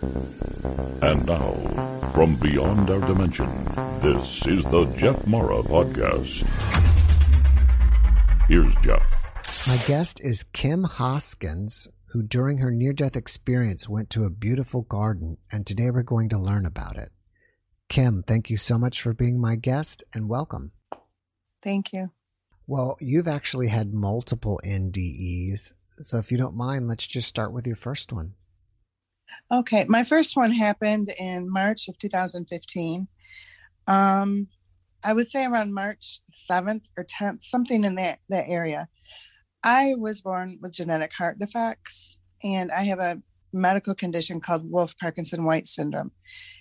And now, from beyond our dimension, this is the Jeff Mara Podcast. Here's Jeff. My guest is Kim Hoskins, who during her near death experience went to a beautiful garden, and today we're going to learn about it. Kim, thank you so much for being my guest and welcome. Thank you. Well, you've actually had multiple NDEs. So if you don't mind, let's just start with your first one. Okay. My first one happened in March of 2015. Um, I would say around March 7th or 10th, something in that, that area. I was born with genetic heart defects, and I have a medical condition called Wolff Parkinson White syndrome.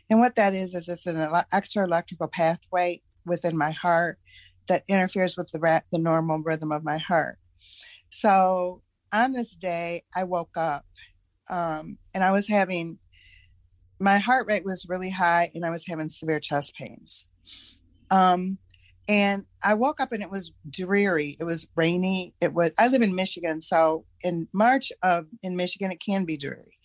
And what that is, is it's an extra electrical pathway within my heart that interferes with the, the normal rhythm of my heart. So on this day, I woke up um, and I was having my heart rate was really high and I was having severe chest pains. Um, and I woke up and it was dreary. It was rainy. It was I live in Michigan, so in March of in Michigan it can be dreary.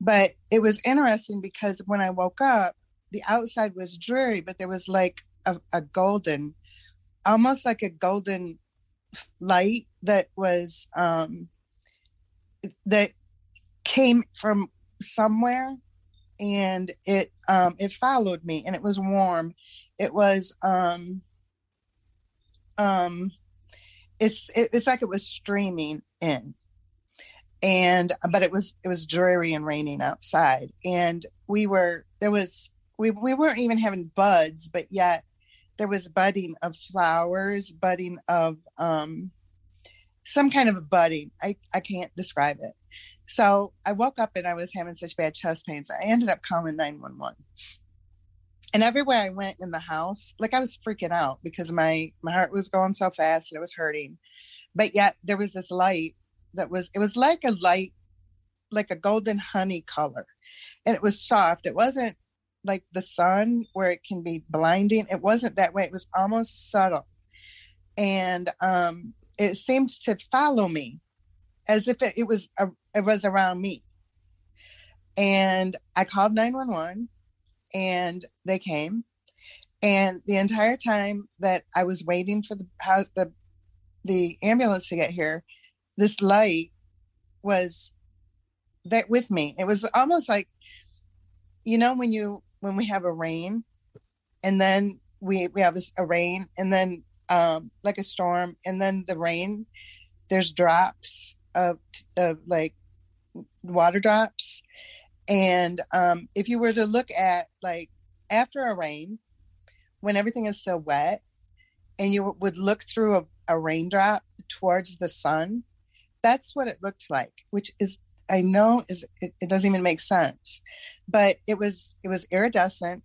But it was interesting because when I woke up, the outside was dreary, but there was like a, a golden almost like a golden light that was um that came from somewhere and it um it followed me and it was warm. It was um um it's it, it's like it was streaming in. And but it was it was dreary and raining outside. And we were there was we we weren't even having buds but yet there was budding of flowers, budding of um, some kind of a budding. I, I can't describe it. So I woke up and I was having such bad chest pains. I ended up calling 911. And everywhere I went in the house, like I was freaking out because my my heart was going so fast and it was hurting. But yet there was this light that was it was like a light like a golden honey color. And it was soft. It wasn't like the sun where it can be blinding. It wasn't that way. It was almost subtle. And um, it seemed to follow me as if it, it was a, it was around me. And I called 911 and they came. And the entire time that I was waiting for the house, the the ambulance to get here, this light was that with me. It was almost like, you know, when you when we have a rain and then we we have a rain and then um like a storm and then the rain there's drops of of like water drops. And um if you were to look at like after a rain when everything is still wet and you would look through a, a raindrop towards the sun that's what it looked like which is I know is it, it doesn't even make sense, but it was it was iridescent,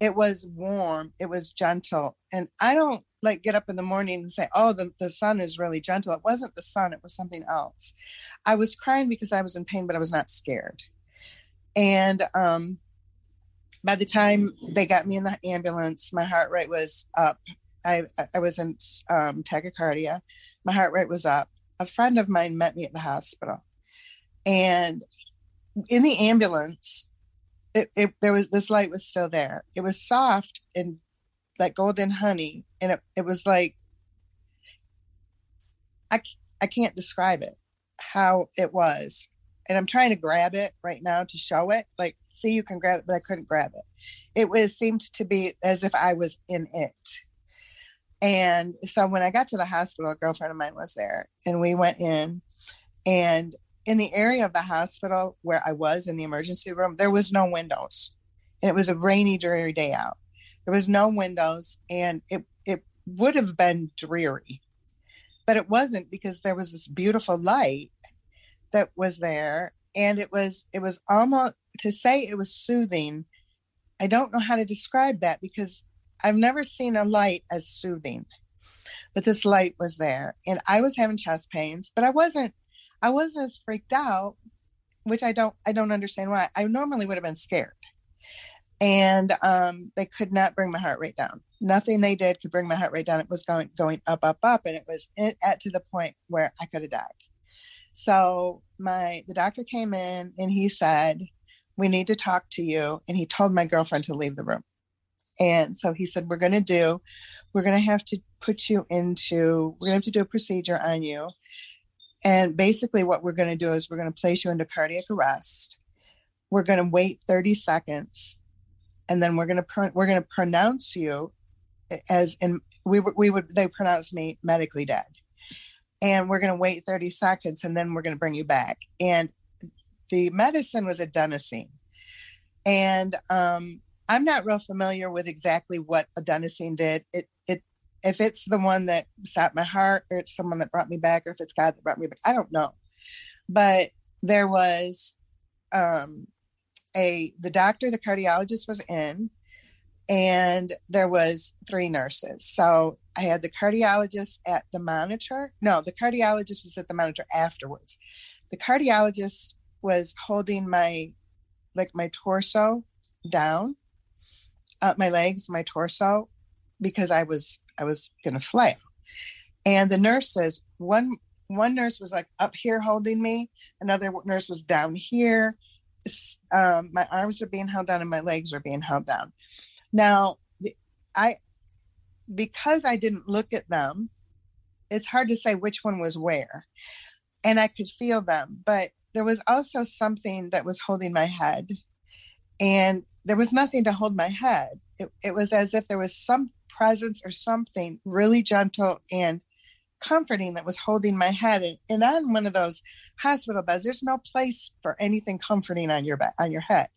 it was warm, it was gentle, and I don't like get up in the morning and say, "Oh, the the sun is really gentle." It wasn't the sun; it was something else. I was crying because I was in pain, but I was not scared. And um, by the time they got me in the ambulance, my heart rate was up. I I was in um, tachycardia. My heart rate was up. A friend of mine met me at the hospital and in the ambulance it, it, there was this light was still there. It was soft and like golden honey and it, it was like I, I can't describe it how it was. And i'm trying to grab it right now to show it. Like see you can grab it but i couldn't grab it. It was seemed to be as if i was in it. And so when i got to the hospital a girlfriend of mine was there and we went in and in the area of the hospital where I was in the emergency room, there was no windows. it was a rainy, dreary day out. There was no windows, and it it would have been dreary, but it wasn't because there was this beautiful light that was there, and it was it was almost to say it was soothing, I don't know how to describe that because I've never seen a light as soothing. But this light was there and I was having chest pains, but I wasn't I wasn't as freaked out, which I don't I don't understand why. I normally would have been scared. And um, they could not bring my heart rate down. Nothing they did could bring my heart rate down. It was going going up, up, up, and it was at to the point where I could have died. So my the doctor came in and he said, "We need to talk to you." And he told my girlfriend to leave the room. And so he said, "We're going to do, we're going to have to put you into, we're going to have to do a procedure on you." And basically, what we're going to do is we're going to place you into cardiac arrest. We're going to wait 30 seconds, and then we're going to pro- we're going to pronounce you as in we we would they pronounce me medically dead and we're going to wait 30 seconds and then we're going to bring you back. And the medicine was adenosine. And um, I'm not real familiar with exactly what adenosine did. It, it, if it's the one that stopped my heart or it's someone that brought me back or if it's God that brought me back, I don't know. But there was um, a, the doctor, the cardiologist was in and there was three nurses. So I had the cardiologist at the monitor. No, the cardiologist was at the monitor afterwards. The cardiologist was holding my like my torso down, uh, my legs, my torso, because I was I was gonna flail. And the nurses, one one nurse was like up here holding me, another nurse was down here. Um, my arms were being held down and my legs were being held down. Now, I because I didn't look at them, it's hard to say which one was where. And I could feel them, but there was also something that was holding my head. And there was nothing to hold my head. It, it was as if there was some presence or something really gentle and comforting that was holding my head. And, and on one of those hospital beds, there's no place for anything comforting on your on your head.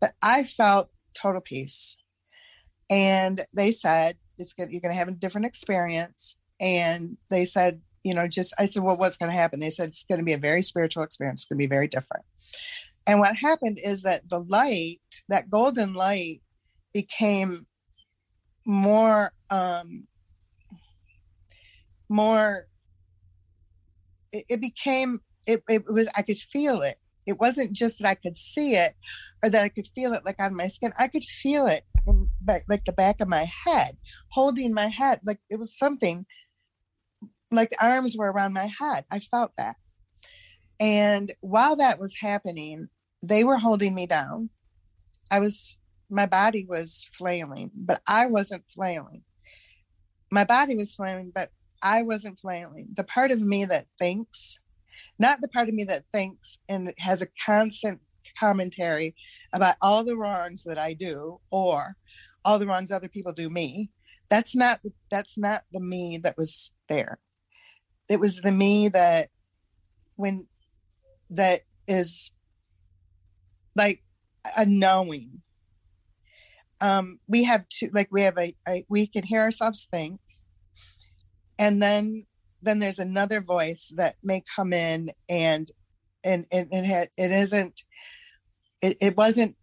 But I felt total peace and they said it's you're going to have a different experience and they said you know just i said well what's going to happen they said it's going to be a very spiritual experience it's going to be very different and what happened is that the light that golden light became more um more it, it became it, it was i could feel it it wasn't just that i could see it or that i could feel it like on my skin i could feel it in back, like the back of my head, holding my head. Like it was something like the arms were around my head. I felt that. And while that was happening, they were holding me down. I was, my body was flailing, but I wasn't flailing. My body was flailing, but I wasn't flailing. The part of me that thinks, not the part of me that thinks and has a constant commentary about all the wrongs that I do or all the wrongs other people do me. That's not that's not the me that was there. It was the me that when that is like a knowing. Um, we have two like we have a, a we can hear ourselves think and then then there's another voice that may come in and and and, it, it isn't it, it wasn't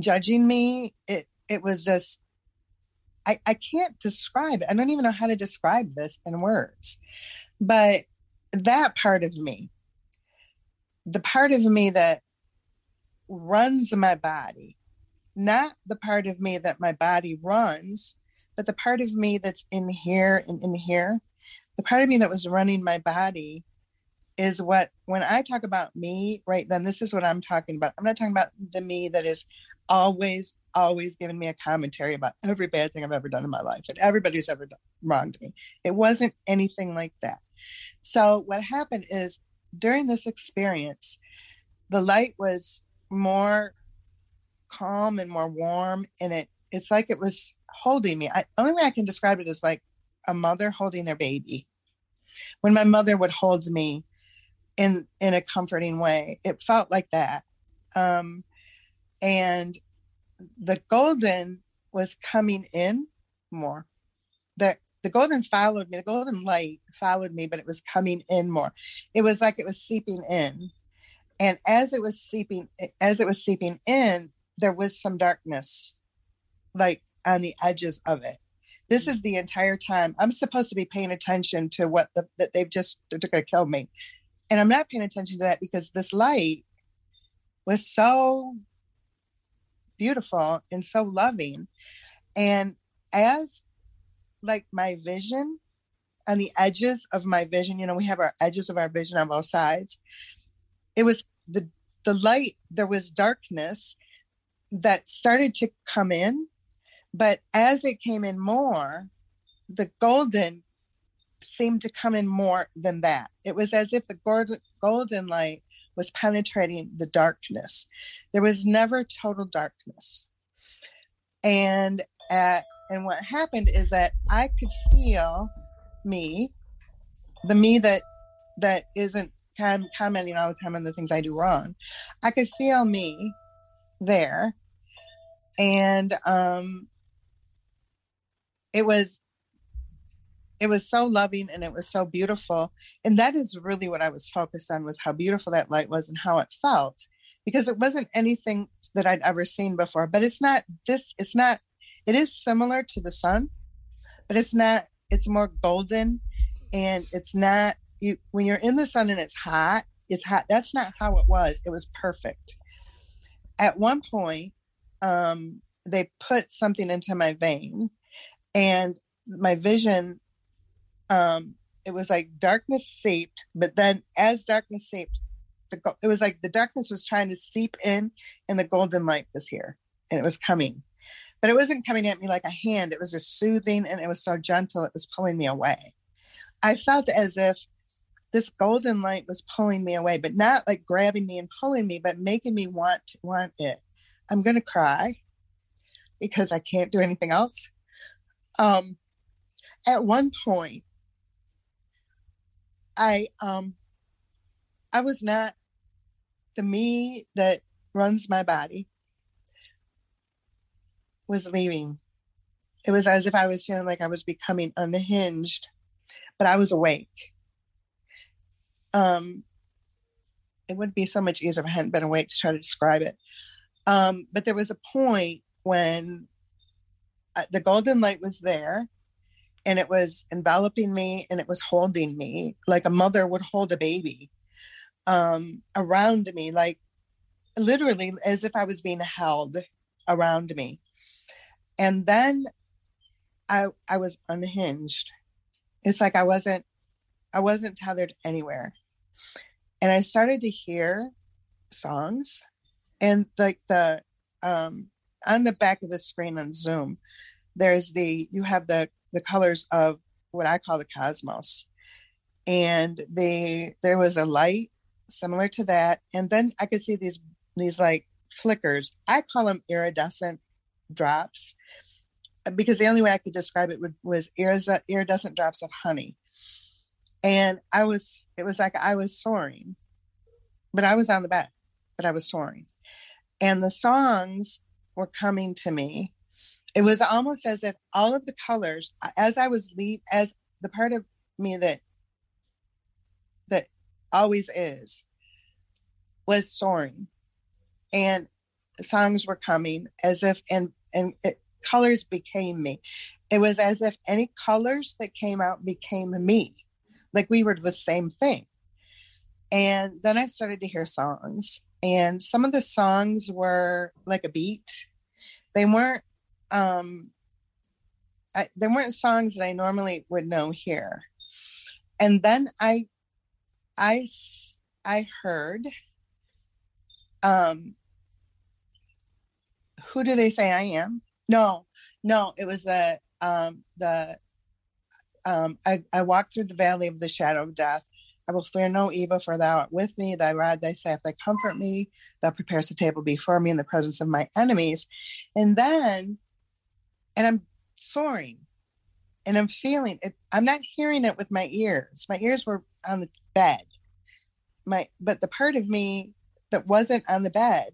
judging me. It it was just I, I can't describe it. I don't even know how to describe this in words. But that part of me, the part of me that runs my body, not the part of me that my body runs, but the part of me that's in here and in here, the part of me that was running my body is what when I talk about me, right then this is what I'm talking about. I'm not talking about the me that is always, always giving me a commentary about every bad thing I've ever done in my life and everybody who's ever done, wronged me. It wasn't anything like that. So what happened is during this experience, the light was more calm and more warm and it it's like it was holding me. I only way I can describe it is like a mother holding their baby. When my mother would hold me in in a comforting way. It felt like that. Um, and the golden was coming in more. The the golden followed me. The golden light followed me, but it was coming in more. It was like it was seeping in. And as it was seeping, as it was seeping in, there was some darkness, like on the edges of it. This mm. is the entire time I'm supposed to be paying attention to what the, that they've just they're going to kill me, and I'm not paying attention to that because this light was so beautiful and so loving, and as like my vision on the edges of my vision, you know, we have our edges of our vision on both sides. It was the the light. There was darkness that started to come in but as it came in more, the golden seemed to come in more than that. It was as if the golden light was penetrating the darkness. There was never total darkness. And at, and what happened is that I could feel me, the me that that isn't commenting all the time on the things I do wrong. I could feel me there. And um it was it was so loving and it was so beautiful. And that is really what i was focused on was how beautiful that light was and how it felt. Because it wasn't anything that i'd ever seen before but it's not this it's not it is similar to the sun but it's not it's more golden. And it's not you when you're in the sun and it's hot it's hot. That's not how it was. It was perfect at one point um they put something into my vein and my vision um it was like darkness seeped but then as darkness seeped the it was like the darkness was trying to seep in and the golden light was here and it was coming. But it wasn't coming at me like a hand it was just soothing and it was so gentle it was pulling me away. I felt as if this golden light was pulling me away but not like grabbing me and pulling me but making me want want it i'm going to cry because i can't do anything else um, at one point, I um, I was not the me that runs my body was leaving. It was as if I was feeling like I was becoming unhinged, but I was awake. Um, it would be so much easier if I hadn't been awake to try to describe it. Um, but there was a point when uh, the golden light was there and it was enveloping me and it was holding me like a mother would hold a baby um, around me, like literally as if I was being held around me. And then I I was unhinged. It's like I wasn't I wasn't tethered anywhere. And I started to hear songs and like the um on the back of the screen on Zoom, there's the you have the the colors of what I call the cosmos, and the there was a light similar to that, and then I could see these these like flickers. I call them iridescent drops because the only way I could describe it would, was iridescent drops of honey. And I was, it was like I was soaring, but I was on the bed, but I was soaring. And the songs were coming to me. It was almost as if all of the colors, as I was as the part of me that that always is, was soaring, and songs were coming as if and and it, colors became me. It was as if any colors that came out became me, like we were the same thing. And then I started to hear songs, and some of the songs were like a beat they weren't um I, they weren't songs that I normally would know here. And then I I I heard um who do they say I am? No, no, it was the um the um I, I walked through the valley of the shadow of death. I will fear no evil, for thou art with me. Thy rod, thy staff, they comfort me. Thou prepares the table before me in the presence of my enemies. And then, and I'm soaring and I'm feeling it. I'm not hearing it with my ears. My ears were on the bed. My, but the part of me that wasn't on the bed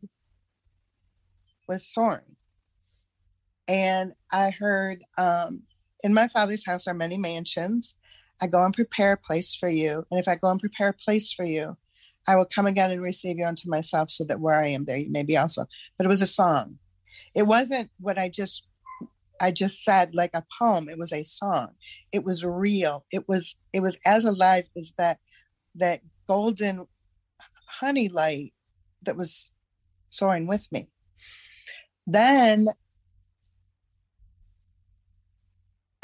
was soaring. And I heard, um, in my father's house are many mansions I go and prepare a place for you. And if I go and prepare a place for you, I will come again and receive you unto myself so that where I am there you may be also. But it was a song. It wasn't what I just I just said like a poem. It was a song. It was real. It was it was as alive as that that golden honey light that was soaring with me. Then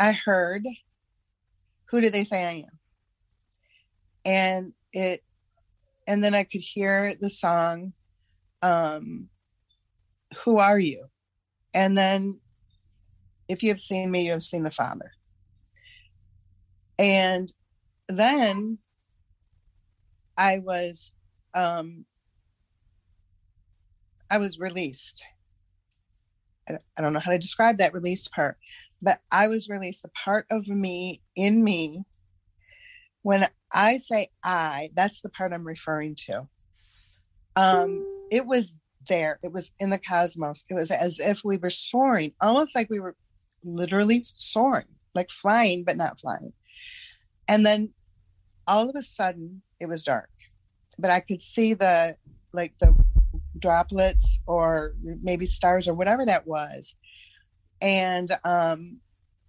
I heard, Who do they say I am? And it, and then I could hear the song, um, Who Are You? And then, if you have seen me, you have seen the Father. And then I was um, I was released. I don't know how to describe that released part, but I was released. The part of me in me, when I say I, that's the part I'm referring to. Um, it was there. It was in the cosmos. It was as if we were soaring, almost like we were literally soaring, like flying, but not flying. And then all of a sudden, it was dark, but I could see the like the droplets or maybe stars or whatever that was. And um,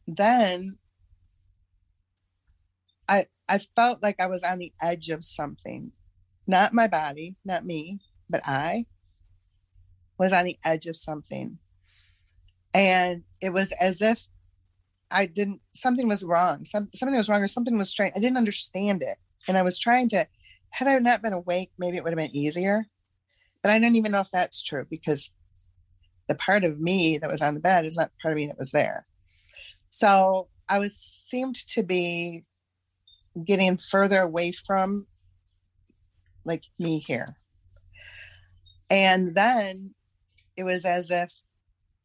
then I I felt like I was on the edge of something. Not my body, not me, but I was on the edge of something. And it was as if I didn't something was wrong. Some, something was wrong or something was strange. I didn't understand it. And I was trying to had I not been awake, maybe it would have been easier. But I don't even know if that's true because the part of me that was on the bed is not part of me that was there. So I was seemed to be getting further away from like me here. And then it was as if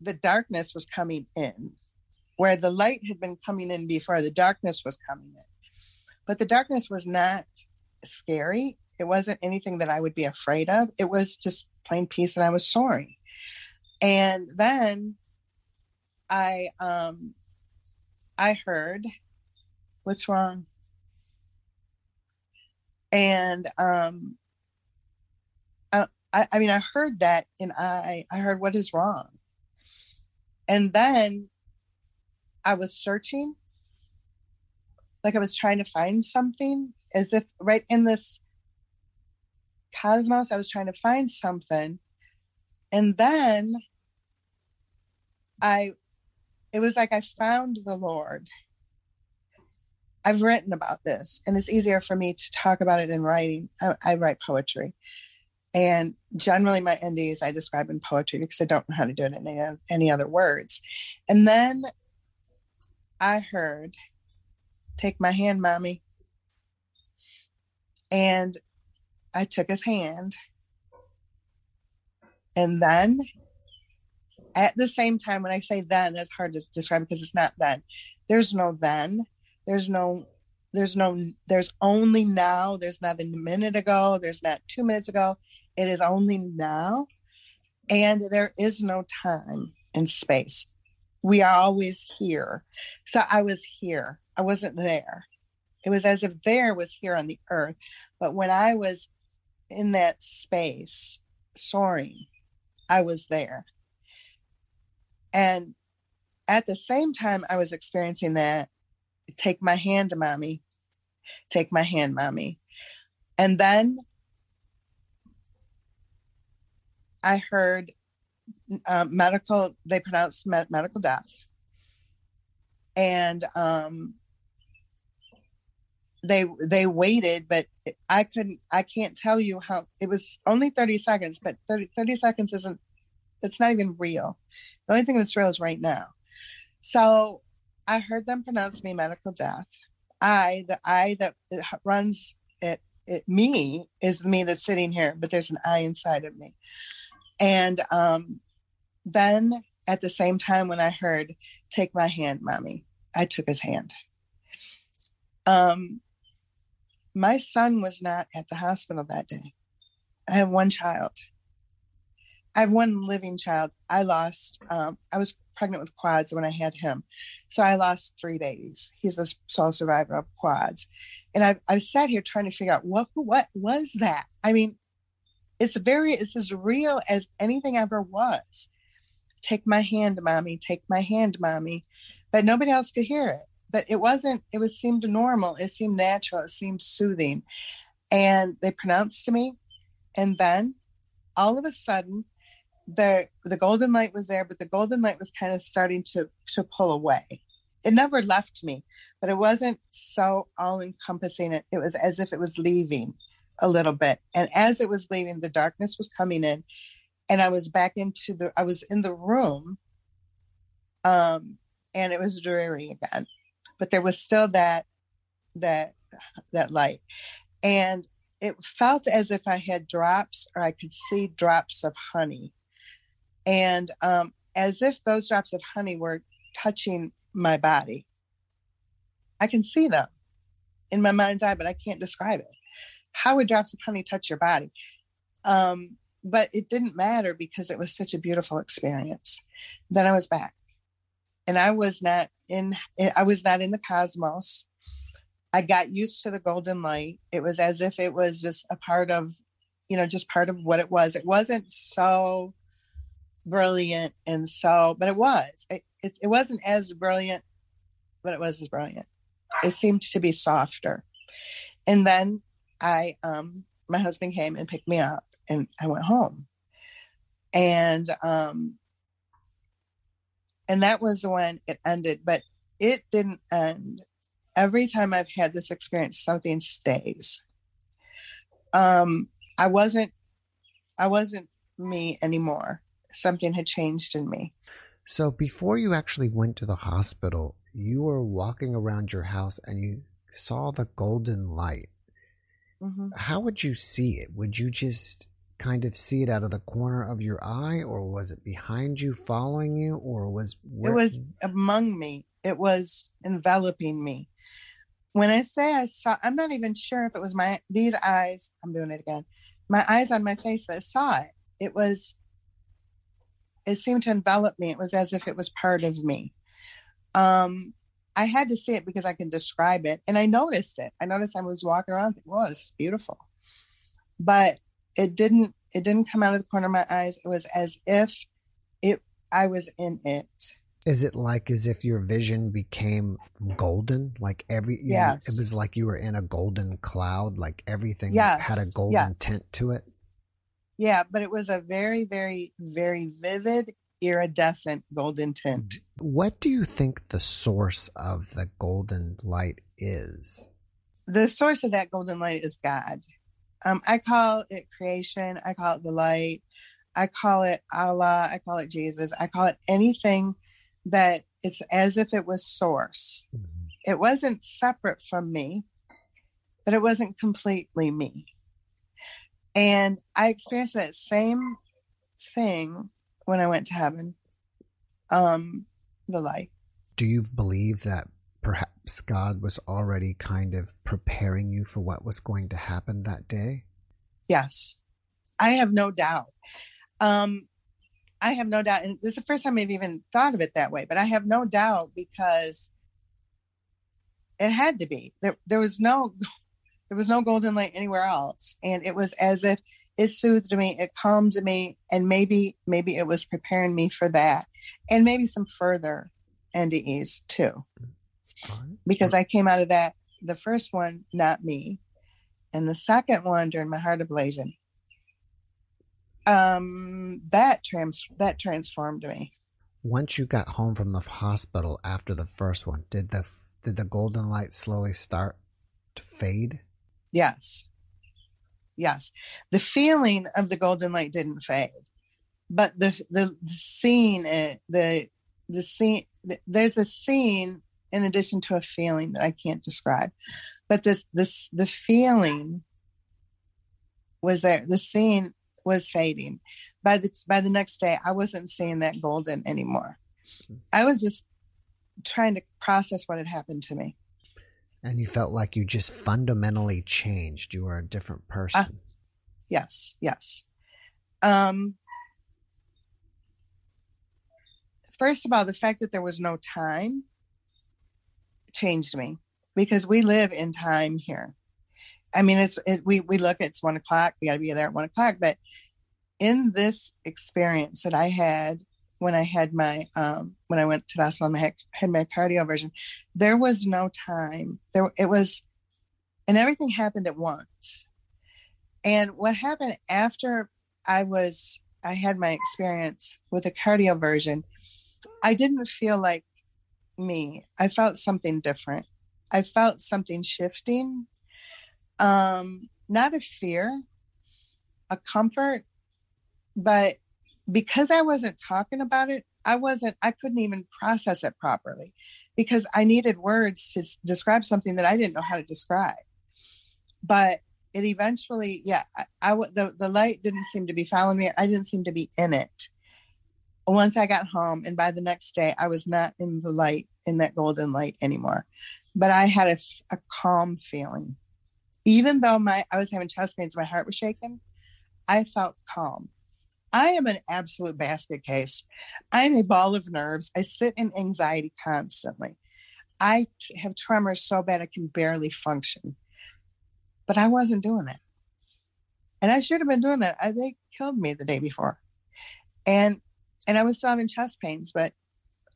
the darkness was coming in, where the light had been coming in before, the darkness was coming in. But the darkness was not scary. It wasn't anything that I would be afraid of. It was just plain peace and I was soaring. And then I um I heard what's wrong? And um I, I mean I heard that and I I heard what is wrong. And then I was searching like I was trying to find something as if right in this cosmos, I was trying to find something. And then I, it was like I found the Lord. I've written about this, and it's easier for me to talk about it in writing. I, I write poetry. And generally, my NDs I describe in poetry because I don't know how to do it in any, any other words. And then I heard, Take my hand, mommy. And I took his hand. And then at the same time, when I say then, that's hard to describe because it's not then. There's no then. There's no, there's no, there's only now. There's not a minute ago. There's not two minutes ago. It is only now. And there is no time and space. We are always here. So I was here. I wasn't there. It was as if there was here on the earth. But when I was in that space soaring, I was there. And at the same time, I was experiencing that take my hand, mommy, take my hand, mommy. And then I heard uh, medical, they pronounced med- medical death. And um, they they waited but i couldn't i can't tell you how it was only 30 seconds but 30, 30 seconds isn't it's not even real. The only thing that's real is right now. So i heard them pronounce me medical death. I the i that runs it, it me is me that's sitting here but there's an i inside of me. And um then at the same time when i heard take my hand mommy i took his hand. Um my son was not at the hospital that day. I have one child. I have one living child. I lost. Um, I was pregnant with quads when I had him, so I lost three babies. He's the sole survivor of quads, and I I sat here trying to figure out what what was that. I mean, it's very it's as real as anything ever was. Take my hand, mommy. Take my hand, mommy. But nobody else could hear it. But it wasn't. It was seemed normal. It seemed natural. It seemed soothing, and they pronounced to me, and then all of a sudden the the golden light was there, but the golden light was kind of starting to to pull away. It never left me, but it wasn't so all encompassing. It it was as if it was leaving a little bit, and as it was leaving, the darkness was coming in, and I was back into the I was in the room, um, and it was dreary again, but there was still that that that light, and it felt as if I had drops or I could see drops of honey and um, as if those drops of honey were touching my body. I can see them in my mind's eye, but I can't describe it. How would drops of honey touch your body? Um, but it didn't matter because it was such a beautiful experience. Then I was back, and I was not in. I was not in the cosmos. I got used to the golden light. It was as if it was just a part of, you know, just part of what it was. It wasn't so brilliant and so but it was it, it, it wasn't as brilliant but it was as brilliant it seemed to be softer and then i um my husband came and picked me up and i went home and um and that was when it ended but it didn't end every time i've had this experience something stays um i wasn't i wasn't me anymore something had changed in me. So before you actually went to the hospital, you were walking around your house and you saw the golden light. Mm-hmm. How would you see it? Would you just kind of see it out of the corner of your eye, or was it behind you, following you, or was where- it was among me? It was enveloping me. When I say I saw, I'm not even sure if it was my these eyes. I'm doing it again. My eyes on my face that saw it. It was it seemed to envelop me. It was as if it was part of me. Um, I had to see it because I can describe it, and I noticed it. I noticed I was walking around. Thinking, well, it's beautiful, but it didn't. It didn't come out of the corner of my eyes. It was as if it. I was in it. Is it like as if your vision became golden? Like every yeah, it was like you were in a golden cloud. Like everything yes. had a golden yes. tint to it. Yeah, but it was a very, very, very vivid, iridescent golden tint. Mm-hmm. What do you think the source of the golden light is? The source of that golden light is God. Um, I call it creation. I call it the light. I call it Allah. I call it Jesus. I call it anything that it's as if it was source. Mm-hmm. It wasn't separate from me, but it wasn't completely me. And I experienced that same thing when I went to heaven. Um, the light. Do you believe that perhaps God was already kind of preparing you for what was going to happen that day? Yes. I have no doubt. Um, I have no doubt. And this is the first time I've even thought of it that way, but I have no doubt because it had to be. There, there was no there was no golden light anywhere else. And it was as if it soothed me, it calmed me, and maybe, maybe it was preparing me for that. And maybe some further NDEs too. Because I came out of that, the first one, not me. And the second one during my heart ablation. Um, that trans that transformed me. Once you got home from the hospital after the first one, did the did the golden light slowly start to fade? Yes. Yes. The feeling of the golden light didn't fade. But the the scene eh, the the scene there's a scene in addition to a feeling that I can't describe. But this this the feeling was there. The scene was fading. By the by the next day I wasn't seeing that golden anymore. I was just trying to process what had happened to me. And you felt like you just fundamentally changed. You were a different person. Uh, yes, yes. Um, first of all, the fact that there was no time changed me because we live in time here. I mean, it's it, we we look it's one o'clock. We got to be there at one o'clock. But in this experience that I had when I had my um, when I went to the hospital, I had, my cardioversion, there was no time. There it was, and everything happened at once. And what happened after I was I had my experience with a cardioversion, I didn't feel like me. I felt something different. I felt something shifting. Um, not a fear, a comfort, but because I wasn't talking about it, I wasn't, I couldn't even process it properly because I needed words to s- describe something that I didn't know how to describe. But it eventually, yeah, I, I w- the, the light didn't seem to be following me. I didn't seem to be in it. Once I got home, and by the next day, I was not in the light, in that golden light anymore. But I had a calm feeling. Even though my I was having chest pains, my heart was shaking, I felt calm. I am an absolute basket case. I'm a ball of nerves. I sit in anxiety constantly. I have tremors so bad I can barely function. But I wasn't doing that. And I should have been doing that. I, they killed me the day before. And and I was still having chest pains, but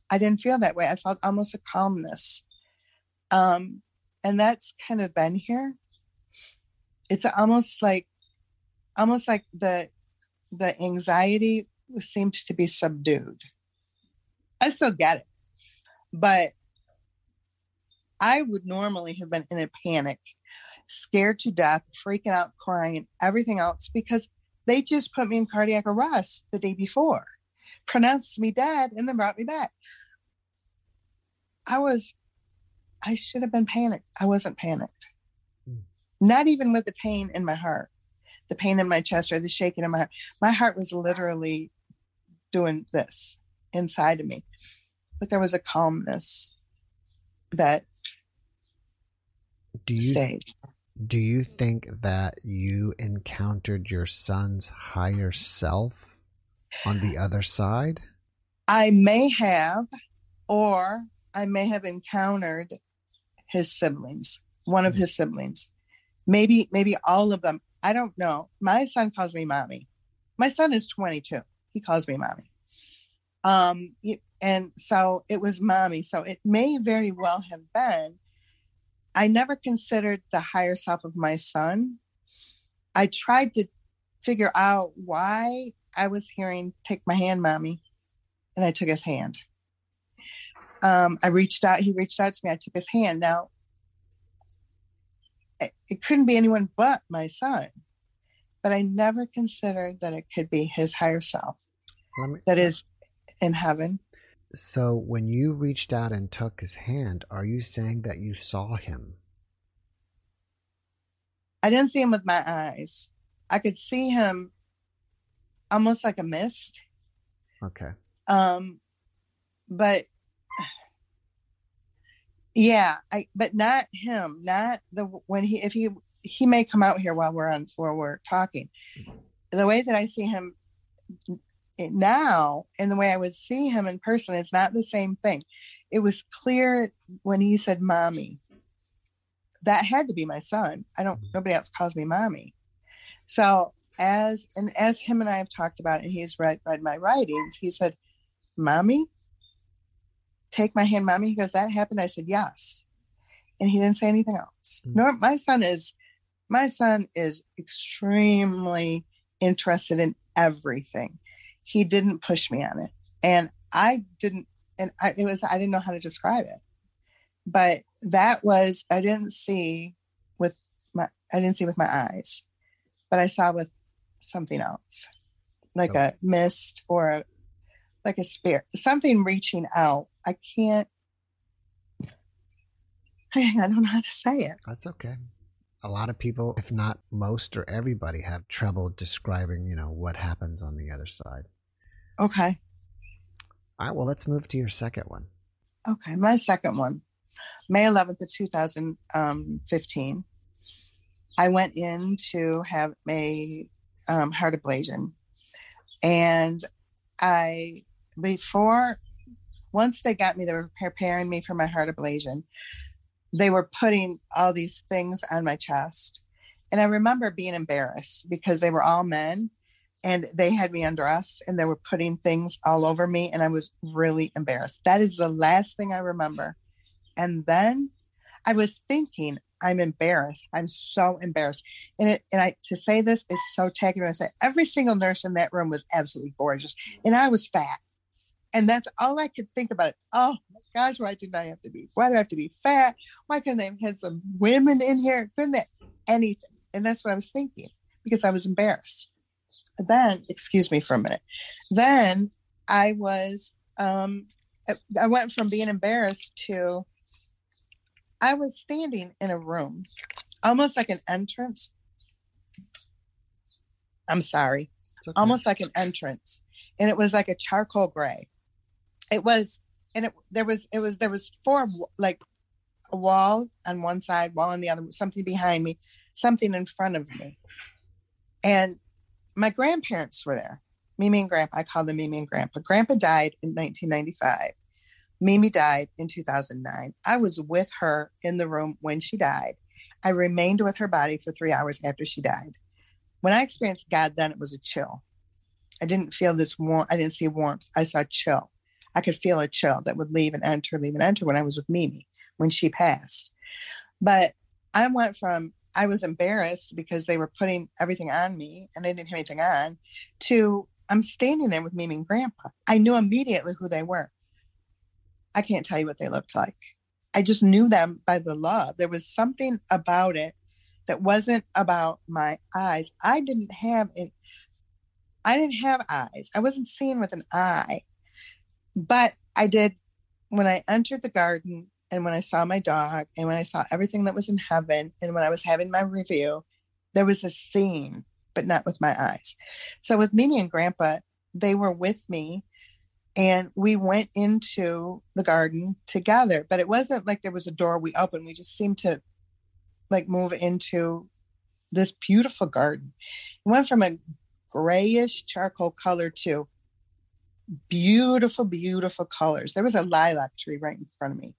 I didn't feel that way. I felt almost a calmness. Um, and that's kind of been here. It's almost like almost like the the anxiety seemed to be subdued. I still get it, but I would normally have been in a panic, scared to death, freaking out, crying, everything else because they just put me in cardiac arrest the day before, pronounced me dead, and then brought me back. I was, I should have been panicked. I wasn't panicked. Hmm. Not even with the pain in my heart the pain in my chest or the shaking in my heart. My heart was literally doing this inside of me. But there was a calmness that Do you stayed. do you think that you encountered your son's higher self on the other side? I may have, or I may have encountered his siblings, one of his siblings. Maybe, maybe all of them. I don't know. My son calls me mommy. My son is 22. He calls me mommy. Um, and so it was mommy. So it may very well have been. I never considered the higher self of my son. I tried to figure out why I was hearing, take my hand, mommy. And I took his hand. Um, I reached out, he reached out to me. I took his hand. Now, it, it couldn't be anyone but my son. But I never considered that it could be his higher self me, that is in heaven. so when you reached out and took his hand, are you saying that you saw him? I didn't see him with my eyes. I could see him almost like a mist. Okay. Um, but yeah, I but not him, not the when he if he he may come out here while we're on while we're talking. The way that I see him now and the way I would see him in person, it's not the same thing. It was clear when he said mommy. That had to be my son. I don't nobody else calls me mommy. So as and as him and I have talked about it, and he's read read my writings, he said, Mommy, take my hand, mommy. He goes, That happened. I said, Yes. And he didn't say anything else. Mm. Nor my son is my son is extremely interested in everything. He didn't push me on it. And I didn't and I it was I didn't know how to describe it. But that was I didn't see with my I didn't see with my eyes, but I saw with something else. Like a mist or a, like a spirit, something reaching out. I can't I don't know how to say it. That's okay. A lot of people, if not most or everybody, have trouble describing, you know, what happens on the other side. Okay. All right, well, let's move to your second one. Okay, my second one, May 11th of 2015. Um, I went in to have a um, heart ablation, and I before once they got me, they were preparing me for my heart ablation. They were putting all these things on my chest. And I remember being embarrassed because they were all men and they had me undressed and they were putting things all over me. And I was really embarrassed. That is the last thing I remember. And then I was thinking, I'm embarrassed. I'm so embarrassed. And it, and I to say this is so tacky I say every single nurse in that room was absolutely gorgeous, and I was fat, and that's all I could think about. It. Oh my gosh, why did I have to be? Why do I have to be fat? Why couldn't they have had some women in here? Couldn't? Anything? And that's what I was thinking because I was embarrassed. Then, excuse me for a minute. Then I was, um, I went from being embarrassed to I was standing in a room, almost like an entrance. I'm sorry, okay. almost like an entrance, and it was like a charcoal gray. It was, and it there was it was there was four like a wall on one side, wall on the other, something behind me, something in front of me, and my grandparents were there. Mimi and Grandpa. I call them Mimi and Grandpa. Grandpa died in 1995. Mimi died in 2009. I was with her in the room when she died. I remained with her body for three hours after she died. When I experienced God, then it was a chill. I didn't feel this warmth. I didn't see warmth. I saw chill. I could feel a chill that would leave and enter, leave and enter when I was with Mimi when she passed. But I went from I was embarrassed because they were putting everything on me and they didn't have anything on to I'm standing there with Mimi and Grandpa. I knew immediately who they were. I can't tell you what they looked like. I just knew them by the love. There was something about it that wasn't about my eyes. I didn't have it. I didn't have eyes. I wasn't seeing with an eye. But I did when I entered the garden and when I saw my dog and when I saw everything that was in heaven and when I was having my review, there was a scene, but not with my eyes. So with Mimi and Grandpa, they were with me and we went into the garden together but it wasn't like there was a door we opened. We just seemed to like move into this beautiful garden. It went from a grayish charcoal color to beautiful beautiful colors. There was a lilac tree right in front of me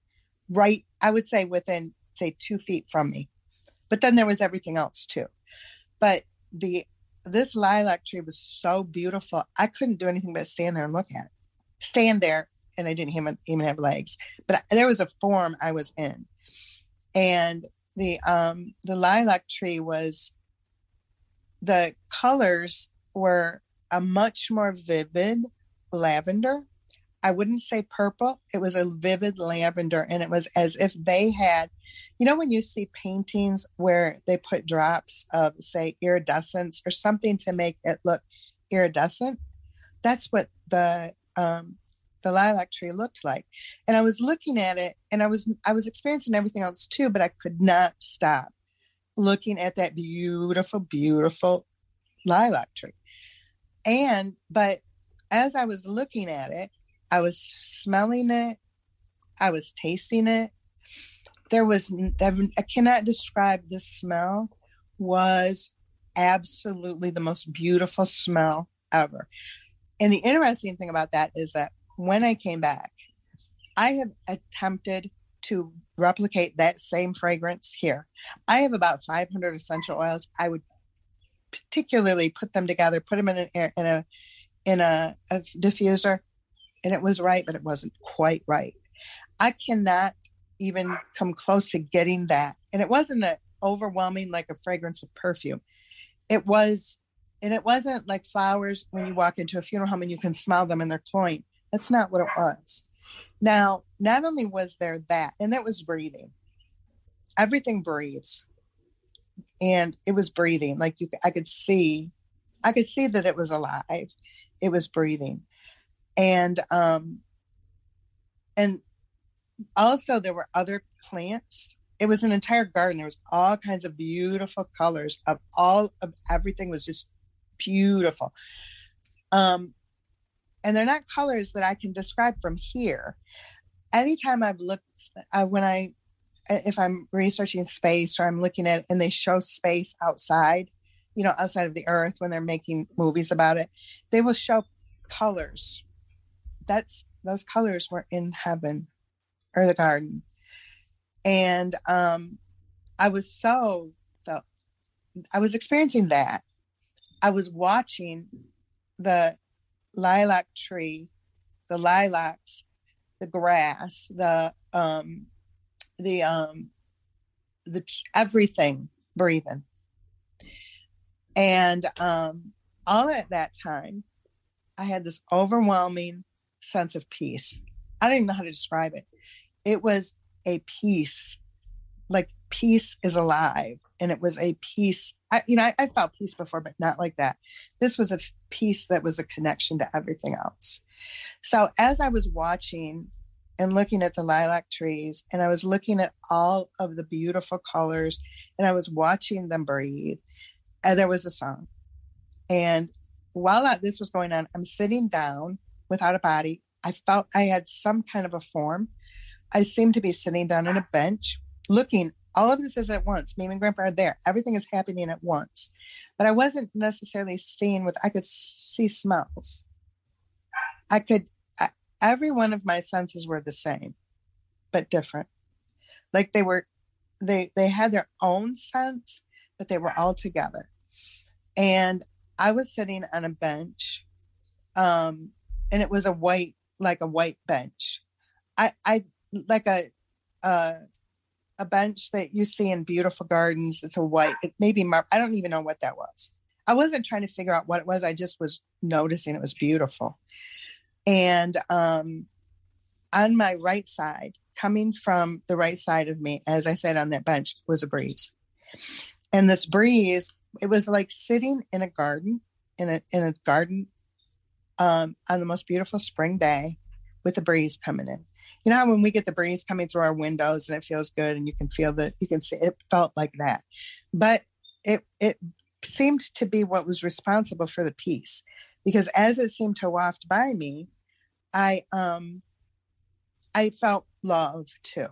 right i would say within say two feet from me. But then there was everything else too. But the this lilac tree was so beautiful i couldn't do anything but stand there and look at it stand there and I didn't even, even have legs, but there was a form I was in. And the um the lilac tree was the colors were a much more vivid lavender. I wouldn't say purple. It was a vivid lavender, and it was as if they had, you know, when you see paintings where they put drops of, say, iridescence or something to make it look iridescent. That's what the um, the lilac tree looked like. And I was looking at it and I was I was experiencing everything else too, but I could not stop looking at that beautiful, beautiful lilac tree. And but as I was looking at it, I was smelling it, I was tasting it. There was I cannot describe the smell was absolutely the most beautiful smell ever. And the interesting thing about that is that when I came back, I have attempted to replicate that same fragrance here. I have about 500 essential oils. I would particularly put them together, put them in an air, in a in a, a diffuser, and it was right, but it wasn't quite right. I cannot even come close to getting that, and it wasn't overwhelming like a fragrance of perfume. It was, and it wasn't like flowers when you walk into a funeral home and you can smell them and they're cloying. That's not what it was. Now, not only was there that, and that was breathing. Everything breathes. And it was breathing. Like you I could see, I could see that it was alive. It was breathing. And um and also there were other plants it was an entire garden there was all kinds of beautiful colors of all of everything was just beautiful um and they're not colors that I can describe from here. Anytime I've looked, uh, when I, if I'm researching space or I'm looking at, and they show space outside, you know, outside of the earth when they're making movies about it, they will show colors that's those colors were in heaven or the garden. And um I was so felt I was experiencing that. I was watching the lilac tree, the lilacs, the grass, the um the um the everything breathing. And um all at that time, I had this overwhelming sense of peace. I don't even know how to describe it. It was a peace, like peace is alive. And it was a peace. I, you know, I, I felt peace before, but not like that. This was a peace that was a connection to everything else. So as I was watching and looking at the lilac trees, and I was looking at all of the beautiful colors, and I was watching them breathe, and there was a song. And while this was going on, I'm sitting down without a body. I felt I had some kind of a form. I seemed to be sitting down on a bench, looking. All of this is at once. Mimi and Grandpa are there. Everything is happening at once, but I wasn't necessarily seeing with. I could see smells. I could. I, every one of my senses were the same, but different. Like they were, they they had their own sense, but they were all together. And I was sitting on a bench, um, and it was a white, like a white bench. I, I like a, uh, a bench that you see in beautiful gardens. It's a white, it maybe mar- I don't even know what that was. I wasn't trying to figure out what it was. I just was noticing it was beautiful. And um, on my right side, coming from the right side of me, as I said on that bench, was a breeze. And this breeze it was like sitting in a garden in a in a garden um, on the most beautiful spring day with a breeze coming in. You know how when we get the breeze coming through our windows and it feels good and you can feel that you can see it felt like that. But it it seemed to be what was responsible for the peace because as it seemed to waft by me, I um I felt love too.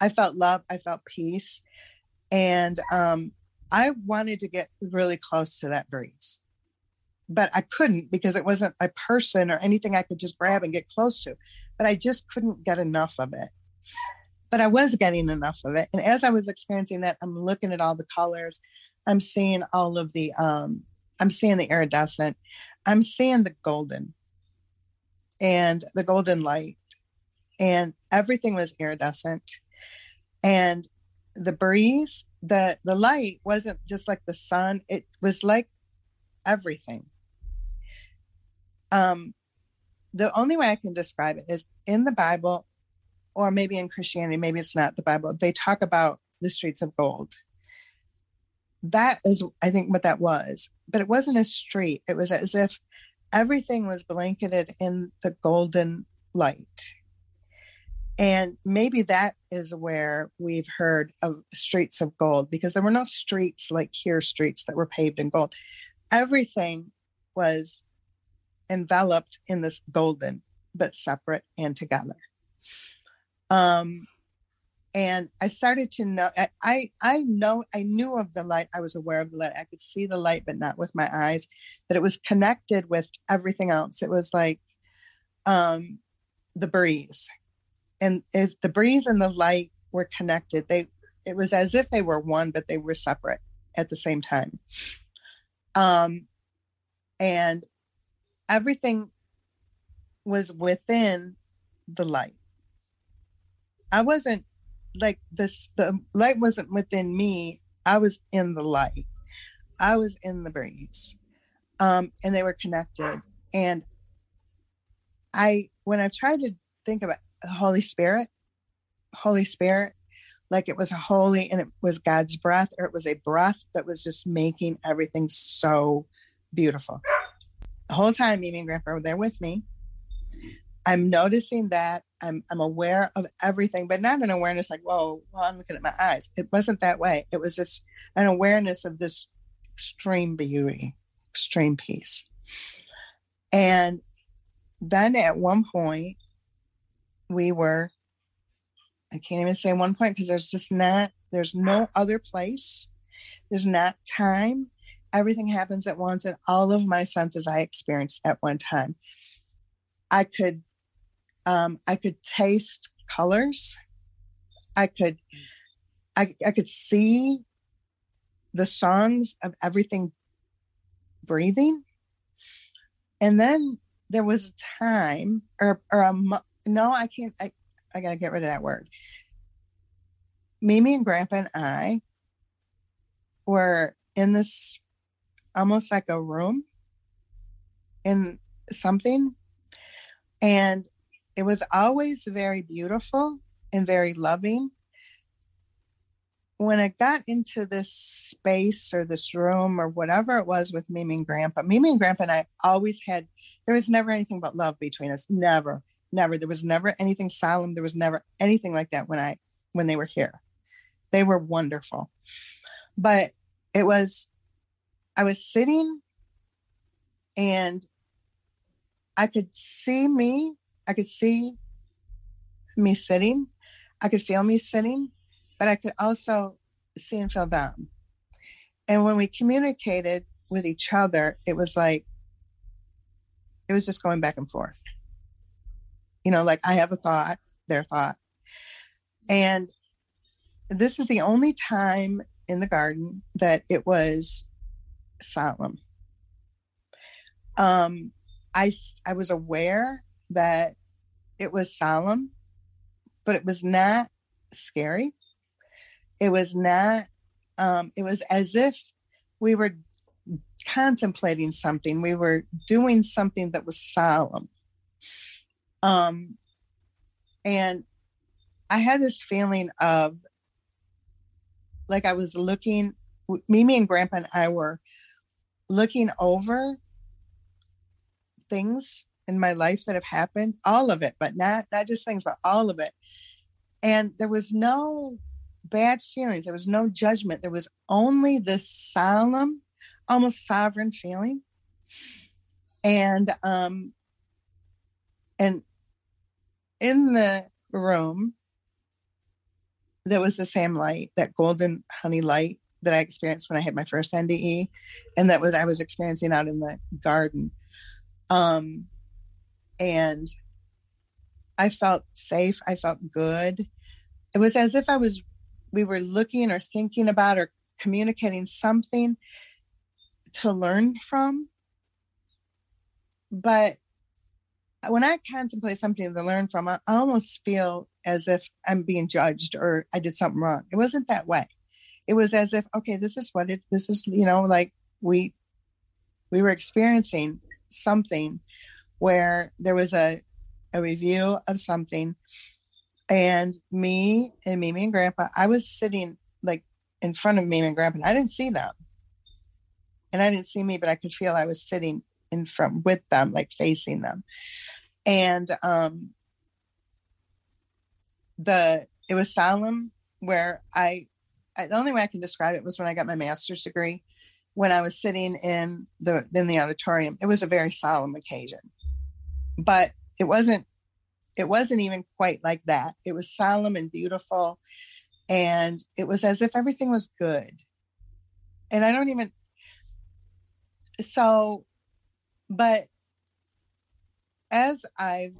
I felt love, I felt peace. And um I wanted to get really close to that breeze, but I couldn't because it wasn't a person or anything I could just grab and get close to. But I just couldn't get enough of it. But I was getting enough of it. And as I was experiencing that, I'm looking at all the colors. I'm seeing all of the, um, I'm seeing the iridescent. I'm seeing the golden and the golden light. And everything was iridescent. And the breeze the the light wasn't just like the sun it was like everything um the only way i can describe it is in the bible or maybe in christianity maybe it's not the bible they talk about the streets of gold. That is i think what that was. But it wasn't a street. It was as if everything was blanketed in the golden light. And maybe that is where we've heard of streets of gold because there were no streets like here streets that were paved in gold. Everything was enveloped in this golden, but separate and together. Um, and I started to know. I I know I knew of the light. I was aware of the light. I could see the light, but not with my eyes. But it was connected with everything else. It was like um, the breeze and as the breeze and the light were connected they it was as if they were one but they were separate at the same time um and everything was within the light. I wasn't like this the light wasn't within me. I was in the light. I was in the breeze. Um and they were connected. And i when i tried to think about the Holy Spirit, Holy Spirit, like it was holy and it was God's breath, or it was a breath that was just making everything so beautiful. The whole time, Mimi and Grandpa were there with me. I'm noticing that I'm I'm aware of everything, but not an awareness like, whoa, well, I'm looking at my eyes. It wasn't that way. It was just an awareness of this extreme beauty, extreme peace. And then at one point, we were i can't even say one point because there's just not there's no other place there's not time everything happens at once and all of my senses i experienced at one time I could um, I could taste colors. I could I, I could see the songs of everything breathing. And then there was a time or or a no, I can't I, I gotta get rid of that word. Mimi and Grandpa and I were in this almost like a room in something. And it was always very beautiful and very loving. When I got into this space or this room or whatever it was with Mimi and Grandpa, Mimi and Grandpa and I always had, there was never anything but love between us. Never, never. There was never anything solemn. There was never anything like that when I, when they were here. They were wonderful. But it was, I was sitting and I could see me I could see me sitting. I could feel me sitting, but I could also see and feel them. And when we communicated with each other, it was like, it was just going back and forth. You know, like I have a thought, their thought. And this is the only time in the garden that it was solemn. Um, I, I was aware that it was solemn, but it was not scary. It was not, um, it was as if we were contemplating something, we were doing something that was solemn. Um, and I had this feeling of like I was looking, Mimi and Grandpa and I were looking over things in my life that have happened, all of it, but not not just things, but all of it. And there was no bad feelings. There was no judgment. There was only this solemn, almost sovereign feeling. And um and in the room there was the same light, that golden honey light that I experienced when I had my first NDE, and that was I was experiencing out in the garden. Um, and I felt safe. I felt good. It was as if I was, we were looking or thinking about or communicating something to learn from. But when I contemplate something to learn from, I almost feel as if I'm being judged or I did something wrong. It wasn't that way. It was as if, okay, this is what it, this is, you know, like we, we were experiencing something where there was a, a review of something and me and Mimi and Grandpa, I was sitting like in front of Mimi and Grandpa. And I didn't see them. And I didn't see me, but I could feel I was sitting in front with them, like facing them. And um the it was solemn where I, I the only way I can describe it was when I got my master's degree when I was sitting in the in the auditorium. It was a very solemn occasion but it wasn't it wasn't even quite like that it was solemn and beautiful and it was as if everything was good and i don't even so but as I've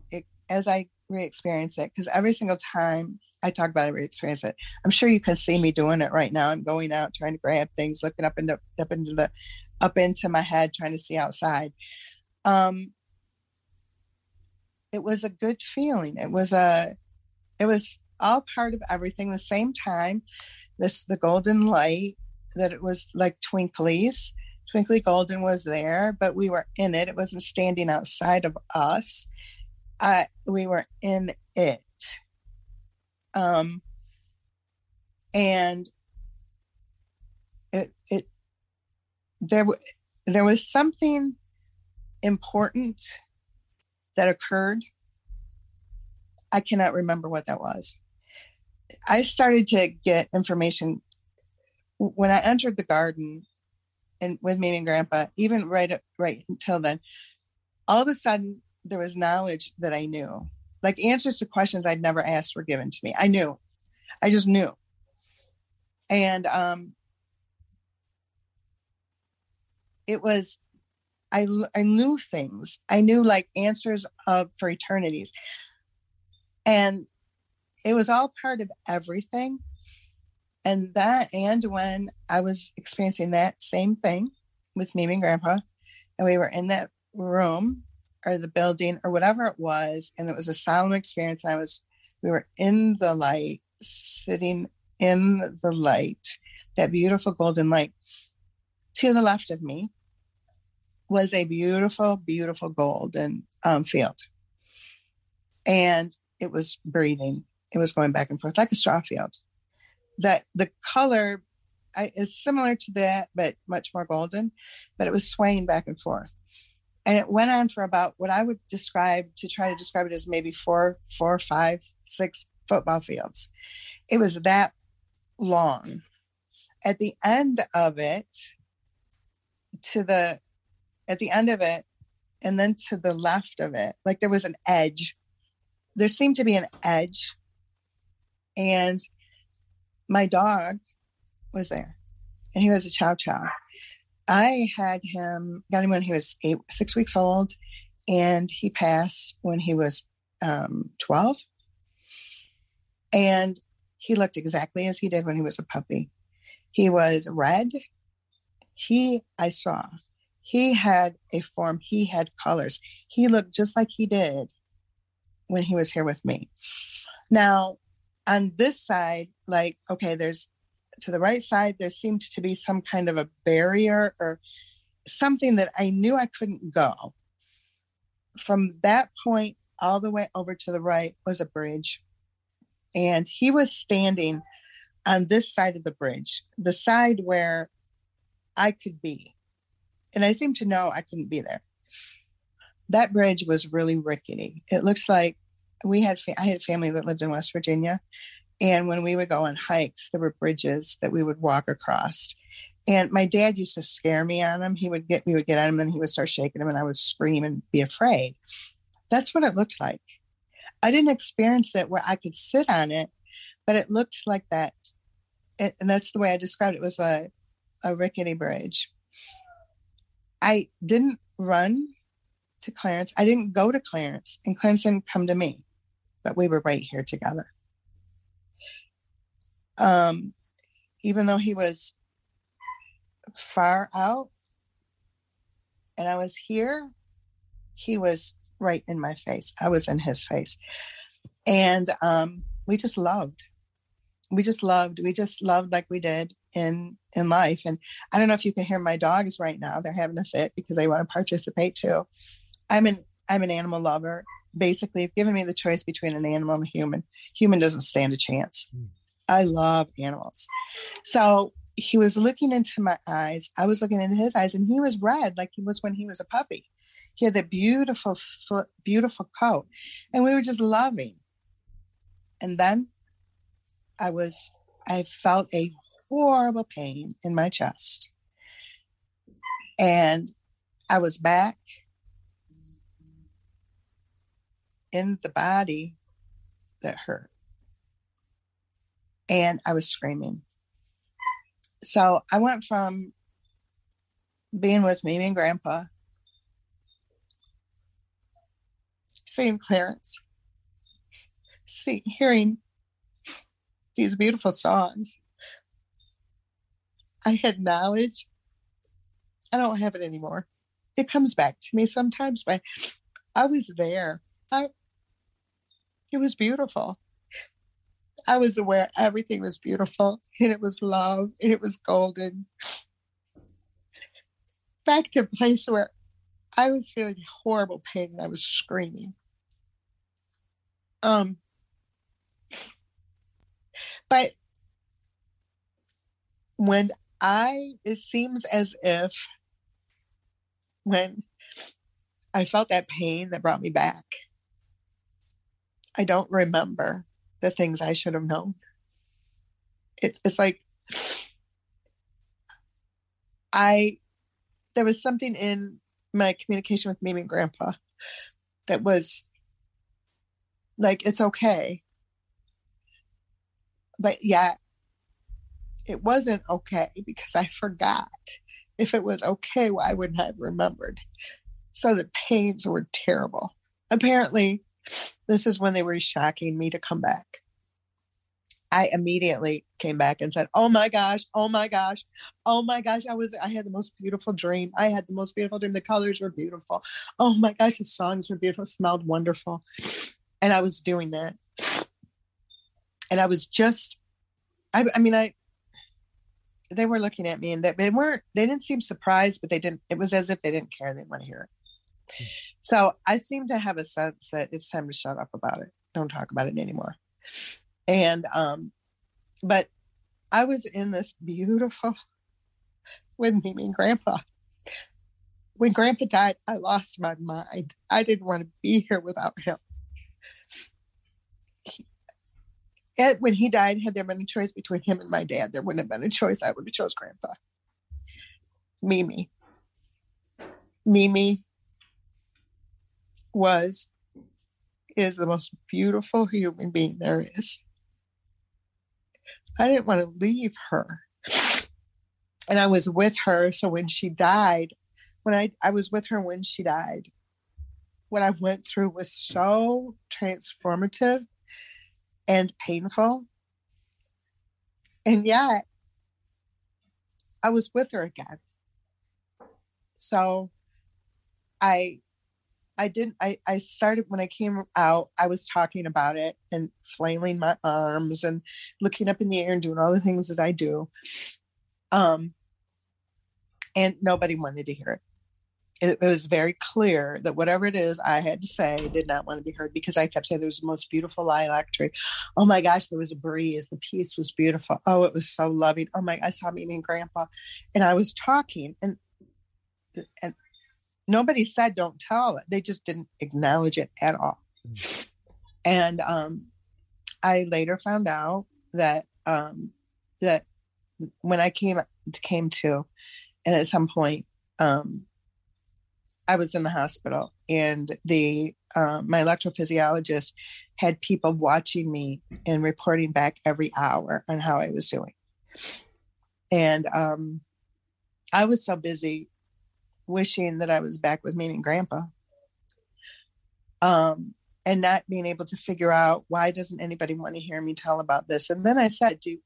as i re-experience it because every single time i talk about it re-experience it i'm sure you can see me doing it right now i'm going out trying to grab things looking up into up into the up into my head trying to see outside um it was a good feeling. It was a, it was all part of everything. The same time, this the golden light that it was like twinklies. Twinkly Golden was there, but we were in it. It wasn't standing outside of us. Uh, we were in it. Um, and it it there there was something important that occurred. I cannot remember what that was. I started to get information when I entered the garden and with Mimi and Grandpa, even right right until then, all of a sudden there was knowledge that I knew. Like answers to questions I'd never asked were given to me. I knew. I just knew. And um it was I, I knew things. I knew like answers of for eternities. And it was all part of everything. And that, and when I was experiencing that same thing with Mimi and Grandpa, and we were in that room or the building or whatever it was, and it was a solemn experience. And I was, we were in the light, sitting in the light, that beautiful golden light. To the left of me was a beautiful, beautiful golden um, field. And it was breathing. It was going back and forth like a straw field. That the color is similar to that, but much more golden, but it was swaying back and forth. And it went on for about what I would describe to try to describe it as maybe four, four, five, six football fields. It was that long. At the end of it, to the at the end of it, and then to the left of it, like there was an edge. There seemed to be an edge. And my dog was there. And he was a chow chow. I had him, got him when he was eight, six weeks old, and he passed when he was um, 12. And he looked exactly as he did when he was a puppy. He was red. He, I saw, he had a form, he had colors. He looked just like he did when he was here with me. Now, on this side, like, okay, there's to the right side, there seemed to be some kind of a barrier or something that I knew I couldn't go. From that point all the way over to the right was a bridge. And he was standing on this side of the bridge, the side where I could be. And I seemed to know I couldn't be there. That bridge was really rickety. It looks like we had, I had family that lived in West Virginia. And when we would go on hikes, there were bridges that we would walk across. And my dad used to scare me on him. He would get, we would get on him and he would start shaking him and I would scream and be afraid. That's what it looked like. I didn't experience it where I could sit on it, but it looked like that. It, and that's the way I described it. it was a, a rickety bridge. I didn't run to Clarence. I didn't go to Clarence, and Clarence didn't come to me, but we were right here together. Um, even though he was far out and I was here, he was right in my face. I was in his face. And um, we just loved. We just loved. We just loved like we did in in life. And I don't know if you can hear my dogs right now. They're having a fit because they want to participate too. I'm an I'm an animal lover. Basically, if given me the choice between an animal and a human, human doesn't stand a chance. Mm. I love animals. So he was looking into my eyes. I was looking into his eyes, and he was red like he was when he was a puppy. He had that beautiful, beautiful coat, and we were just loving. And then I was, I felt a horrible pain in my chest. And I was back in the body that hurt and I was screaming. So I went from being with Mimi and Grandpa, seeing Clarence, see, hearing these beautiful songs. I had knowledge. I don't have it anymore. It comes back to me sometimes, but I was there. I, it was beautiful. I was aware everything was beautiful and it was love and it was golden. Back to a place where I was feeling horrible pain and I was screaming. Um, but when I, it seems as if when I felt that pain that brought me back, I don't remember the things I should have known. It's it's like I there was something in my communication with Mimi and Grandpa that was like it's okay. But yet it wasn't okay because I forgot if it was okay, why wouldn't I have remembered? So the pains were terrible. Apparently, this is when they were shocking me to come back. I immediately came back and said, "Oh my gosh, oh my gosh, oh my gosh! I was I had the most beautiful dream. I had the most beautiful dream. The colors were beautiful. Oh my gosh, the songs were beautiful. Smelled wonderful." And I was doing that, and I was just, I, I mean, I. They were looking at me, and they, they weren't. They didn't seem surprised, but they didn't. It was as if they didn't care. They didn't want to hear it. So I seem to have a sense that it's time to shut up about it. Don't talk about it anymore. And um but i was in this beautiful with Mimi and grandpa. When grandpa died i lost my mind. I didn't want to be here without him. He, and when he died had there been a choice between him and my dad there wouldn't have been a choice. I would have chose grandpa. Mimi. Mimi was is the most beautiful human being there is I didn't want to leave her. And I was with her. So when she died, when I, I was with her when she died, what I went through was so transformative and painful. And yet, I was with her again. So I I didn't I, I started when I came out, I was talking about it and flailing my arms and looking up in the air and doing all the things that I do. Um and nobody wanted to hear it. It, it was very clear that whatever it is I had to say did not want to be heard because I kept saying there was the most beautiful lilac tree. Oh my gosh, there was a breeze. The peace was beautiful. Oh, it was so loving. Oh my, I saw Mimi and Grandpa, and I was talking, and and nobody said don't tell. They just didn't acknowledge it at all. Mm. And um, I later found out that um, that when I came came to, and at some point, um, I was in the hospital, and the uh, my electrophysiologist had people watching me and reporting back every hour on how I was doing. And um, I was so busy wishing that I was back with Mimi and Grandpa. Um, and not being able to figure out why doesn't anybody want to hear me tell about this. And then I said, "Do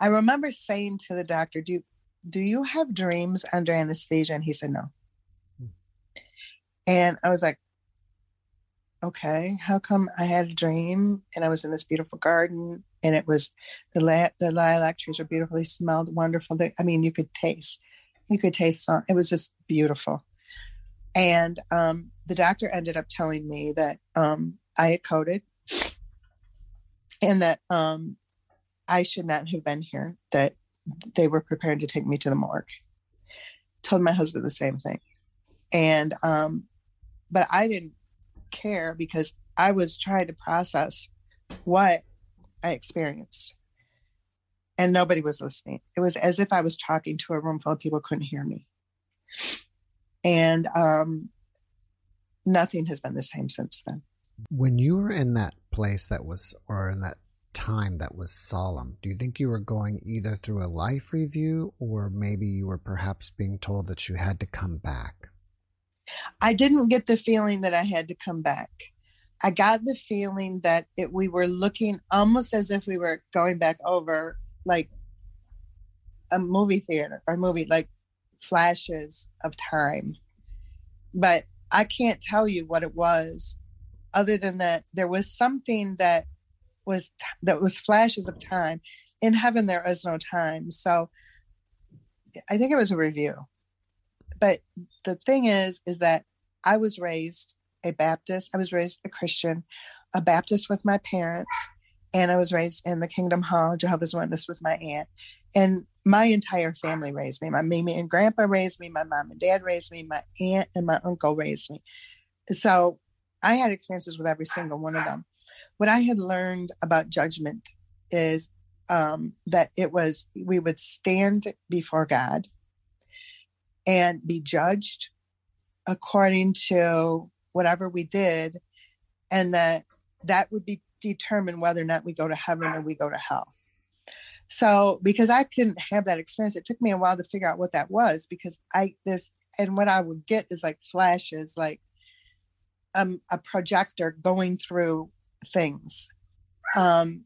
I remember saying to the doctor, do do you have dreams under anesthesia?" And he said, "No." Hmm. And I was like, "Okay, how come I had a dream and I was in this beautiful garden and it was the la- the lilac trees were beautiful, they smelled wonderful. They, I mean, you could taste you could taste it. It was just beautiful. And um, the doctor ended up telling me that um, I had coded and that um, I should not have been here, that they were prepared to take me to the morgue. Told my husband the same thing. And, um, but I didn't care because I was trying to process what I experienced and nobody was listening. It was as if I was talking to a room full of people couldn't hear me. And um, nothing has been the same since then. When you were in that place that was, or in that time that was solemn, do you think you were going either through a life review or maybe you were perhaps being told that you had to come back? I didn't get the feeling that I had to come back. I got the feeling that it, we were looking almost as if we were going back over like a movie theater or movie like flashes of time. But i can't tell you what it was other than that there was something that was that was flashes of time. In heaven there is no time. So i think it was a review. But the thing is is that i was raised a baptist i was raised a christian a baptist with my parents and I was raised in the Kingdom Hall, Jehovah's Witness, with my aunt. And my entire family raised me. My Mimi and Grandpa raised me. My mom and dad raised me. My aunt and my uncle raised me. So I had experiences with every single one of them. What I had learned about judgment is um, that it was we would stand before God and be judged according to whatever we did, and that that would be determine whether or not we go to heaven or we go to hell. So because I couldn't have that experience, it took me a while to figure out what that was because I this and what I would get is like flashes, like um, a projector going through things, um,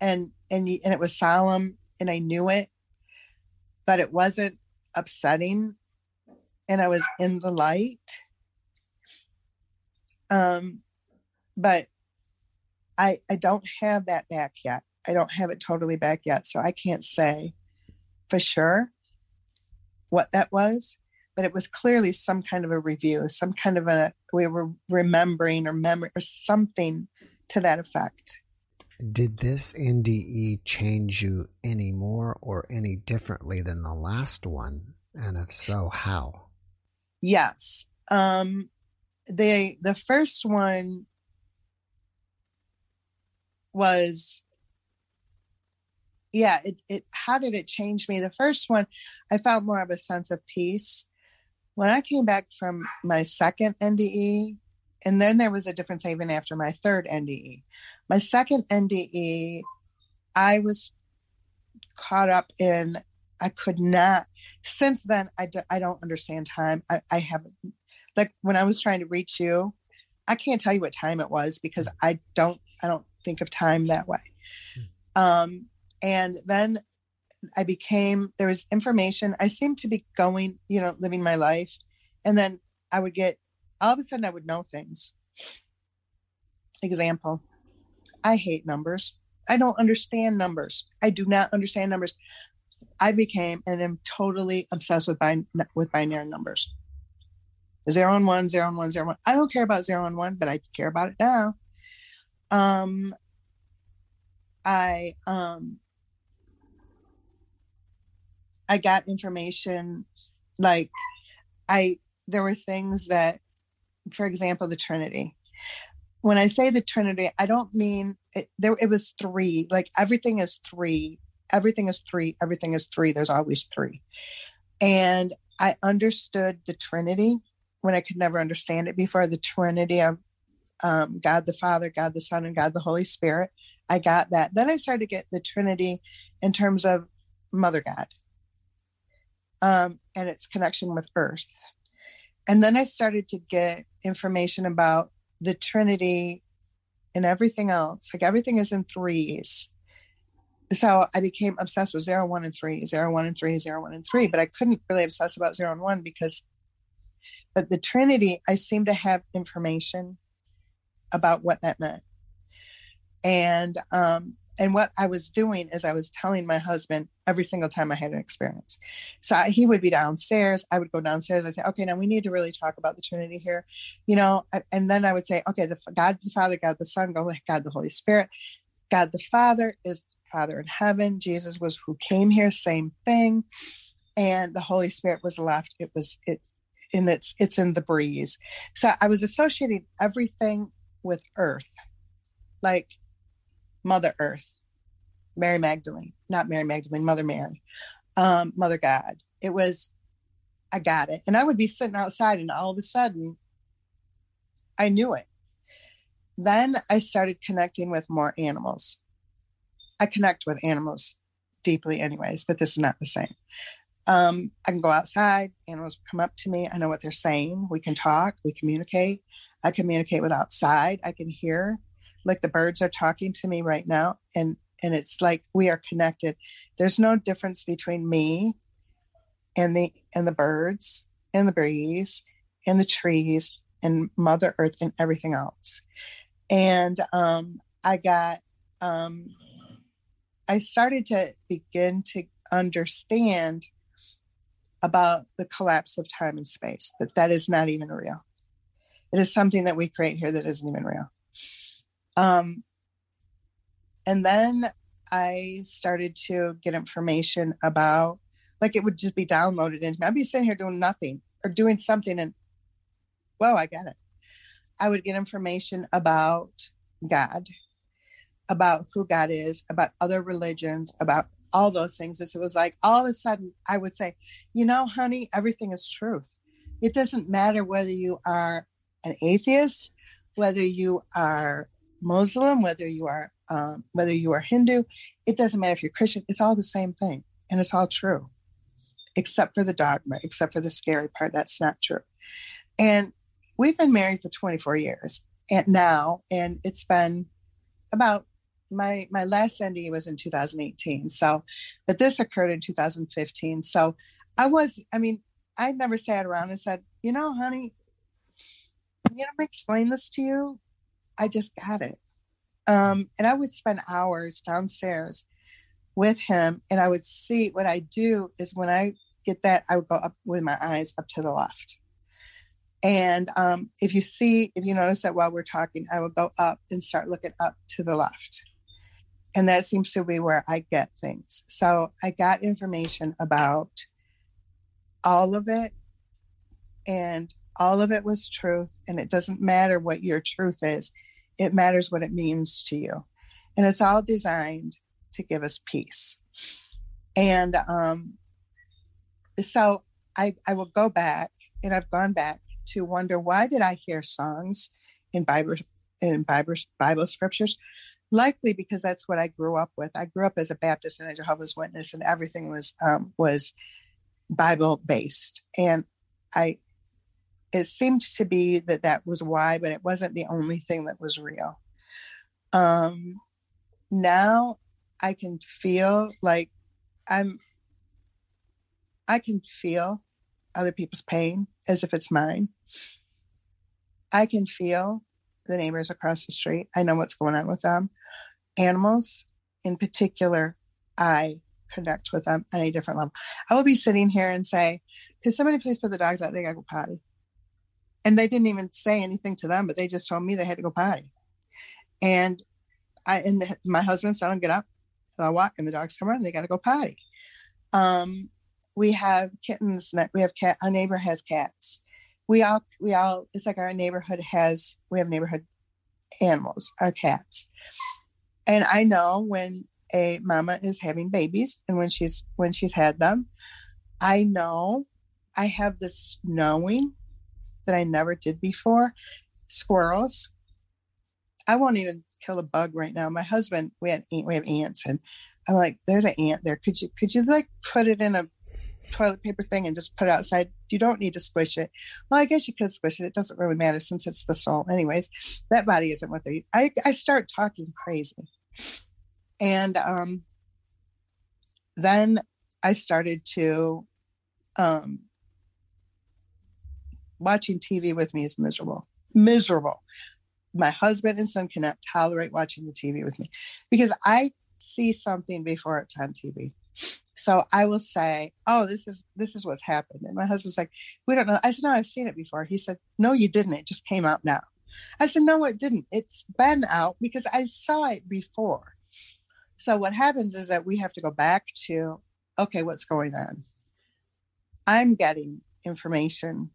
and and and it was solemn, and I knew it, but it wasn't upsetting, and I was in the light. Um, but I I don't have that back yet. I don't have it totally back yet, so I can't say for sure what that was. But it was clearly some kind of a review, some kind of a we were remembering or memory or something to that effect. Did this NDE change you any more or any differently than the last one? And if so, how? Yes. Um the the first one was yeah it, it how did it change me? The first one i felt more of a sense of peace. When i came back from my second nde and then there was a difference even after my third nde my second nde i was caught up in i could not since then i, do, I don't understand time. I, I haven't like when i was trying to reach you i can't tell you what time it was because i don't i don't think of time that way um and then I became, there was information. I seemed to be going, you know, living my life. And then I would get, all of a sudden, I would know things. Example, I hate numbers. I don't understand numbers. I do not understand numbers. I became and am totally obsessed with bin- with binary numbers. Zero and one, zero and one, zero and one. I don't care about zero and one, but I care about it now. Um, I um, I got information like I there were things that for example the Trinity. When I say the Trinity, I don't mean it, there it was three. Like everything is three. Everything is three. Everything is three. There's always three. And I understood the Trinity when I could never understand it before. The Trinity of um, God the Father, God the Son, and God the Holy Spirit. I got that. Then I started to get the Trinity in terms of Mother God um, and its connection with Earth. And then I started to get information about the Trinity and everything else. Like everything is in threes. So I became obsessed with zero, one, and three, zero, one, and three, zero, one, and three. But I couldn't really obsess about zero and one because, but the Trinity, I seem to have information about what that meant. And um, and what I was doing is I was telling my husband every single time I had an experience. So I, he would be downstairs. I would go downstairs. I say, okay, now we need to really talk about the Trinity here, you know. And then I would say, okay, the God the Father, God the Son, God the Holy Spirit. God the Father is Father in heaven. Jesus was who came here, same thing. And the Holy Spirit was left. It was it in its it's in the breeze. So I was associating everything with earth. Like Mother Earth, Mary Magdalene, not Mary Magdalene, Mother Mary, um, Mother God. It was, I got it. And I would be sitting outside, and all of a sudden, I knew it. Then I started connecting with more animals. I connect with animals deeply, anyways, but this is not the same. Um, I can go outside, animals come up to me. I know what they're saying. We can talk, we communicate. I communicate with outside. I can hear like the birds are talking to me right now and and it's like we are connected. There's no difference between me and the and the birds and the breeze and the trees and mother earth and everything else. And um i got um i started to begin to understand about the collapse of time and space that that is not even real it is something that we create here that isn't even real um, and then I started to get information about, like, it would just be downloaded into me. I'd be sitting here doing nothing or doing something, and whoa, I get it. I would get information about God, about who God is, about other religions, about all those things. It was like all of a sudden I would say, you know, honey, everything is truth. It doesn't matter whether you are an atheist, whether you are Muslim, whether you are um, whether you are Hindu, it doesn't matter if you're Christian, it's all the same thing. And it's all true, except for the dogma, except for the scary part. That's not true. And we've been married for 24 years and now, and it's been about my my last NDE was in 2018. So, but this occurred in 2015. So, I was, I mean, I never sat around and said, you know, honey, you explain this to you. I just got it. Um, and I would spend hours downstairs with him, and I would see what I do is when I get that, I would go up with my eyes up to the left. And um, if you see, if you notice that while we're talking, I would go up and start looking up to the left. And that seems to be where I get things. So I got information about all of it, and all of it was truth. And it doesn't matter what your truth is, it matters what it means to you. And it's all designed to give us peace. And um, so I, I will go back, and I've gone back to wonder why did I hear songs in Bible in Bible, Bible scriptures? Likely because that's what I grew up with. I grew up as a Baptist and a Jehovah's Witness, and everything was um, was Bible based. And I, it seemed to be that that was why, but it wasn't the only thing that was real. Um, now I can feel like I'm, I can feel other people's pain as if it's mine. I can feel the neighbors across the street. I know what's going on with them. Animals, in particular, I connect with them on a different level. I will be sitting here and say, Could somebody please put the dogs out? They got to go potty. And they didn't even say anything to them, but they just told me they had to go potty. And I and the, my husband said, "I'll get up, I walk, and the dogs come around. They got to go potty." Um, we have kittens. We have cat. Our neighbor has cats. We all we all. It's like our neighborhood has. We have neighborhood animals. Our cats. And I know when a mama is having babies and when she's when she's had them, I know I have this knowing that I never did before. Squirrels. I won't even kill a bug right now. My husband, we had we have ants, and I'm like, "There's an ant there. Could you could you like put it in a toilet paper thing and just put it outside. You don't need to squish it. Well, I guess you could squish it. It doesn't really matter since it's the soul. Anyways, that body isn't what they. I I start talking crazy, and um, then I started to, um, watching TV with me is miserable. Miserable. My husband and son cannot tolerate watching the TV with me because I see something before it's on TV. So I will say, "Oh, this is this is what's happened." And my husband's like, "We don't know." I said, "No, I've seen it before." He said, "No, you didn't. It just came out now." I said, "No, it didn't. It's been out because I saw it before." So what happens is that we have to go back to, okay, what's going on? I'm getting information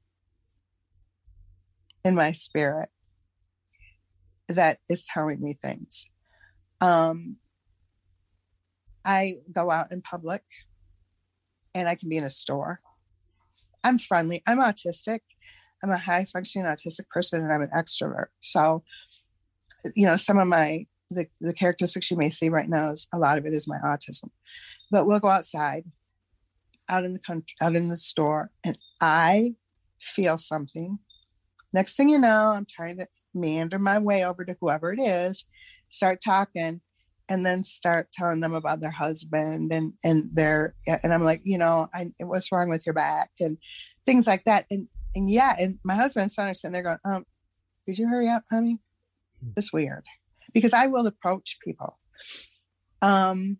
in my spirit that is telling me things. Um, I go out in public and I can be in a store. I'm friendly. I'm autistic. I'm a high functioning autistic person and I'm an extrovert. So, you know, some of my the, the characteristics you may see right now is a lot of it is my autism. But we'll go outside, out in the country, out in the store, and I feel something. Next thing you know, I'm trying to meander my way over to whoever it is, start talking, and then start telling them about their husband and and their and I'm like, you know, I, what's wrong with your back and things like that. And and yeah, and my husband's sitting there going, um, could you hurry up, honey? Hmm. It's weird because I will approach people. Um,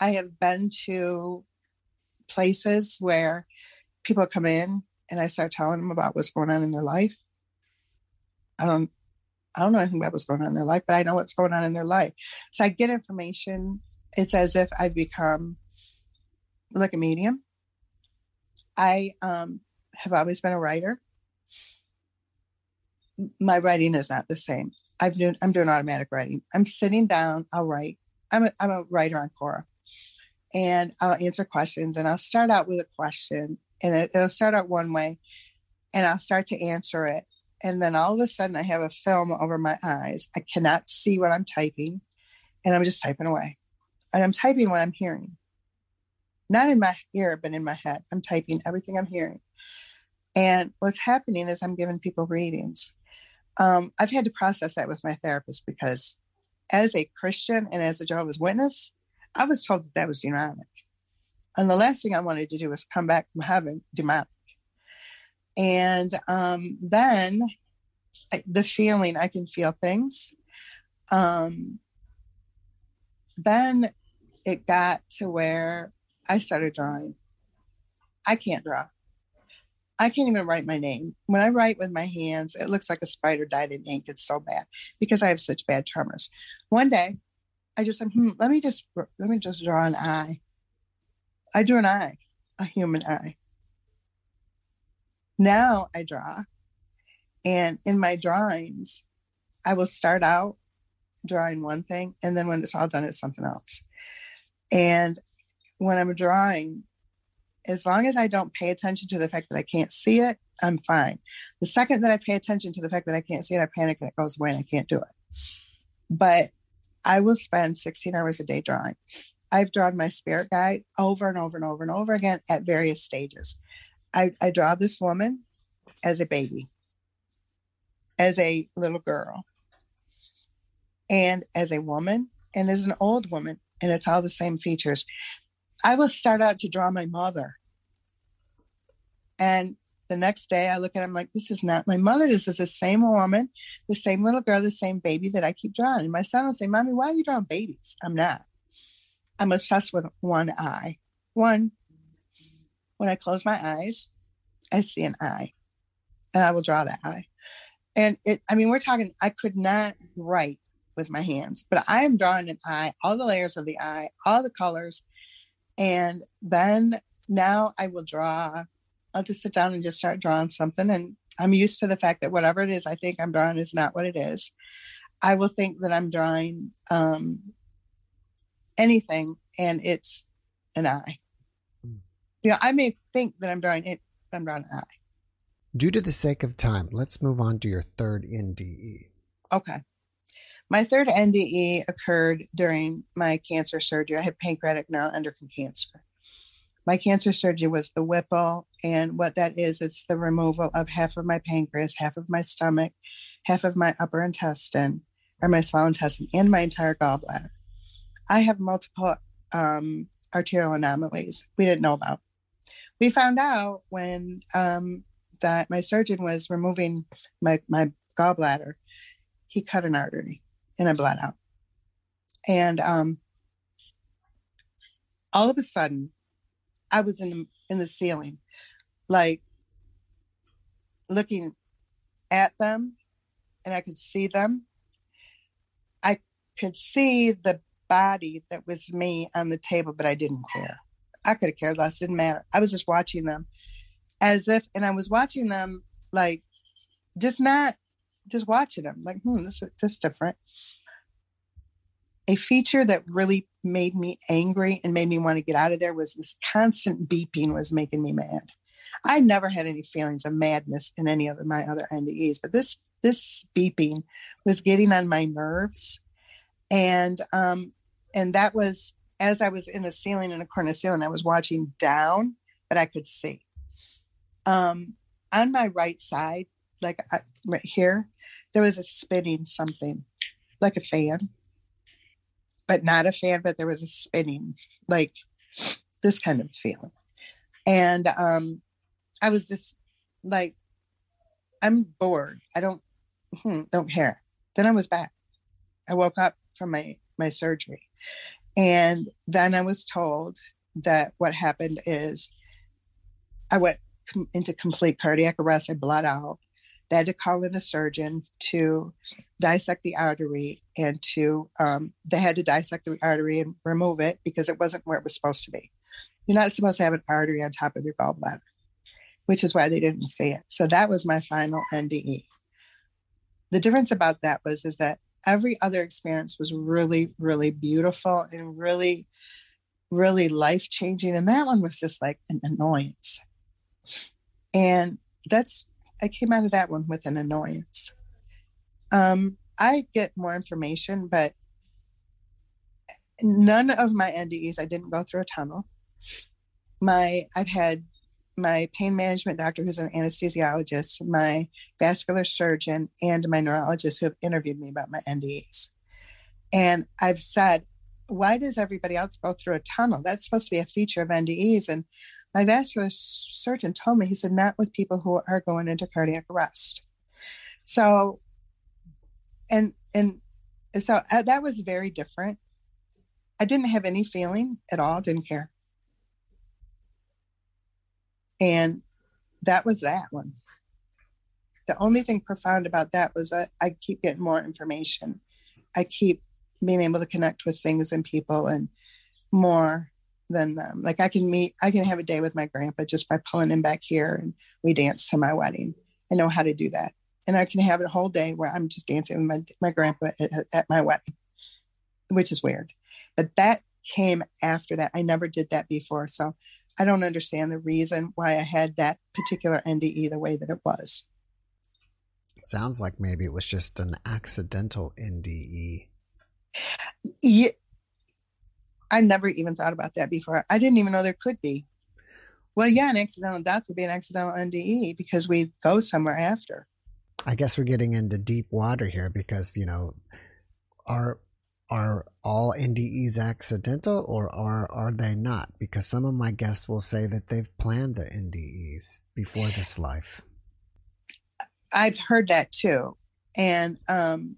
I have been to places where people come in and I start telling them about what's going on in their life. I don't I don't know anything about what's going on in their life, but I know what's going on in their life. So I get information. It's as if I've become like a medium. I um, have always been a writer. My writing is not the same. I've doing, I'm doing automatic writing. I'm sitting down. I'll write. I'm a, I'm a writer on Quora, and I'll answer questions. And I'll start out with a question, and it, it'll start out one way, and I'll start to answer it, and then all of a sudden I have a film over my eyes. I cannot see what I'm typing. and I'm just typing away. And I'm typing what I'm hearing. Not in my ear, but in my head. I'm typing everything I'm hearing. And what's happening is I'm giving people readings. Um, I've had to process that with my therapist because as a Christian and as a Jehovah's Witness, I was told that that was demonic. And the last thing I wanted to do was come back from having demonic. And um, then the feeling, I can feel things. Um, then it got to where I started drawing. I can't draw. I can't even write my name. When I write with my hands, it looks like a spider dyed in ink. It's so bad because I have such bad tremors. One day, I just said, hmm, let me just let me just draw an eye. I drew an eye, a human eye. Now I draw, and in my drawings, I will start out drawing one thing, and then when it's all done, it's something else. And when I'm drawing, as long as I don't pay attention to the fact that I can't see it, I'm fine. The second that I pay attention to the fact that I can't see it, I panic and it goes away and I can't do it. But I will spend 16 hours a day drawing. I've drawn my spirit guide over and over and over and over again at various stages. I, I draw this woman as a baby, as a little girl, and as a woman, and as an old woman, and it's all the same features. I will start out to draw my mother. And the next day I look at him like, this is not my mother. This is the same woman, the same little girl, the same baby that I keep drawing. And my son will say, Mommy, why are you drawing babies? I'm not. I'm obsessed with one eye. One, when I close my eyes, I see an eye and I will draw that eye. And it, I mean, we're talking, I could not write with my hands, but I am drawing an eye, all the layers of the eye, all the colors, and then now I will draw. I'll just sit down and just start drawing something. And I'm used to the fact that whatever it is I think I'm drawing is not what it is. I will think that I'm drawing um, anything and it's an eye. Hmm. You know, I may think that I'm drawing it, but I'm drawing an eye. Due to the sake of time, let's move on to your third NDE. Okay. My third NDE occurred during my cancer surgery. I had pancreatic neuroendocrine cancer. My cancer surgery was the Whipple, and what that is, it's the removal of half of my pancreas, half of my stomach, half of my upper intestine, or my small intestine, and my entire gallbladder. I have multiple um, arterial anomalies we didn't know about. We found out when um, that my surgeon was removing my, my gallbladder, he cut an artery and I bled out. And um, all of a sudden, I was in in the ceiling, like looking at them, and I could see them. I could see the body that was me on the table, but I didn't care. I could have cared less. Didn't matter. I was just watching them, as if, and I was watching them like, just not, just watching them like, hmm, this is just different a feature that really made me angry and made me want to get out of there was this constant beeping was making me mad. I never had any feelings of madness in any of my other NDEs, but this this beeping was getting on my nerves, and um, and that was as I was in a ceiling in a corner ceiling, I was watching down, but I could see. Um, on my right side, like I, right here, there was a spinning something, like a fan but not a fan, but there was a spinning, like this kind of feeling. And um, I was just like, I'm bored. I don't hmm, don't care. Then I was back. I woke up from my my surgery, and then I was told that what happened is I went into complete cardiac arrest. I bled out. They had to call in a surgeon to dissect the artery and to, um, they had to dissect the artery and remove it because it wasn't where it was supposed to be. You're not supposed to have an artery on top of your gallbladder, which is why they didn't see it. So that was my final NDE. The difference about that was is that every other experience was really, really beautiful and really, really life changing. And that one was just like an annoyance. And that's I came out of that one with an annoyance. Um, I get more information, but none of my NDEs, I didn't go through a tunnel. My, I've had my pain management doctor, who's an anesthesiologist, my vascular surgeon, and my neurologist who have interviewed me about my NDEs. And I've said, why does everybody else go through a tunnel? That's supposed to be a feature of NDEs. And my vascular surgeon told me, he said, not with people who are going into cardiac arrest. So, and, and so uh, that was very different. I didn't have any feeling at all, didn't care. And that was that one. The only thing profound about that was that I keep getting more information. I keep being able to connect with things and people and more than them. Like I can meet, I can have a day with my grandpa just by pulling him back here and we dance to my wedding. I know how to do that. And I can have a whole day where I'm just dancing with my, my grandpa at, at my wedding, which is weird. But that came after that. I never did that before. So I don't understand the reason why I had that particular NDE the way that it was. sounds like maybe it was just an accidental NDE. Yeah, I never even thought about that before. I didn't even know there could be. Well, yeah, an accidental death would be an accidental NDE because we go somewhere after. I guess we're getting into deep water here because, you know, are are all NDEs accidental or are are they not? Because some of my guests will say that they've planned their NDEs before this life. I've heard that too. And um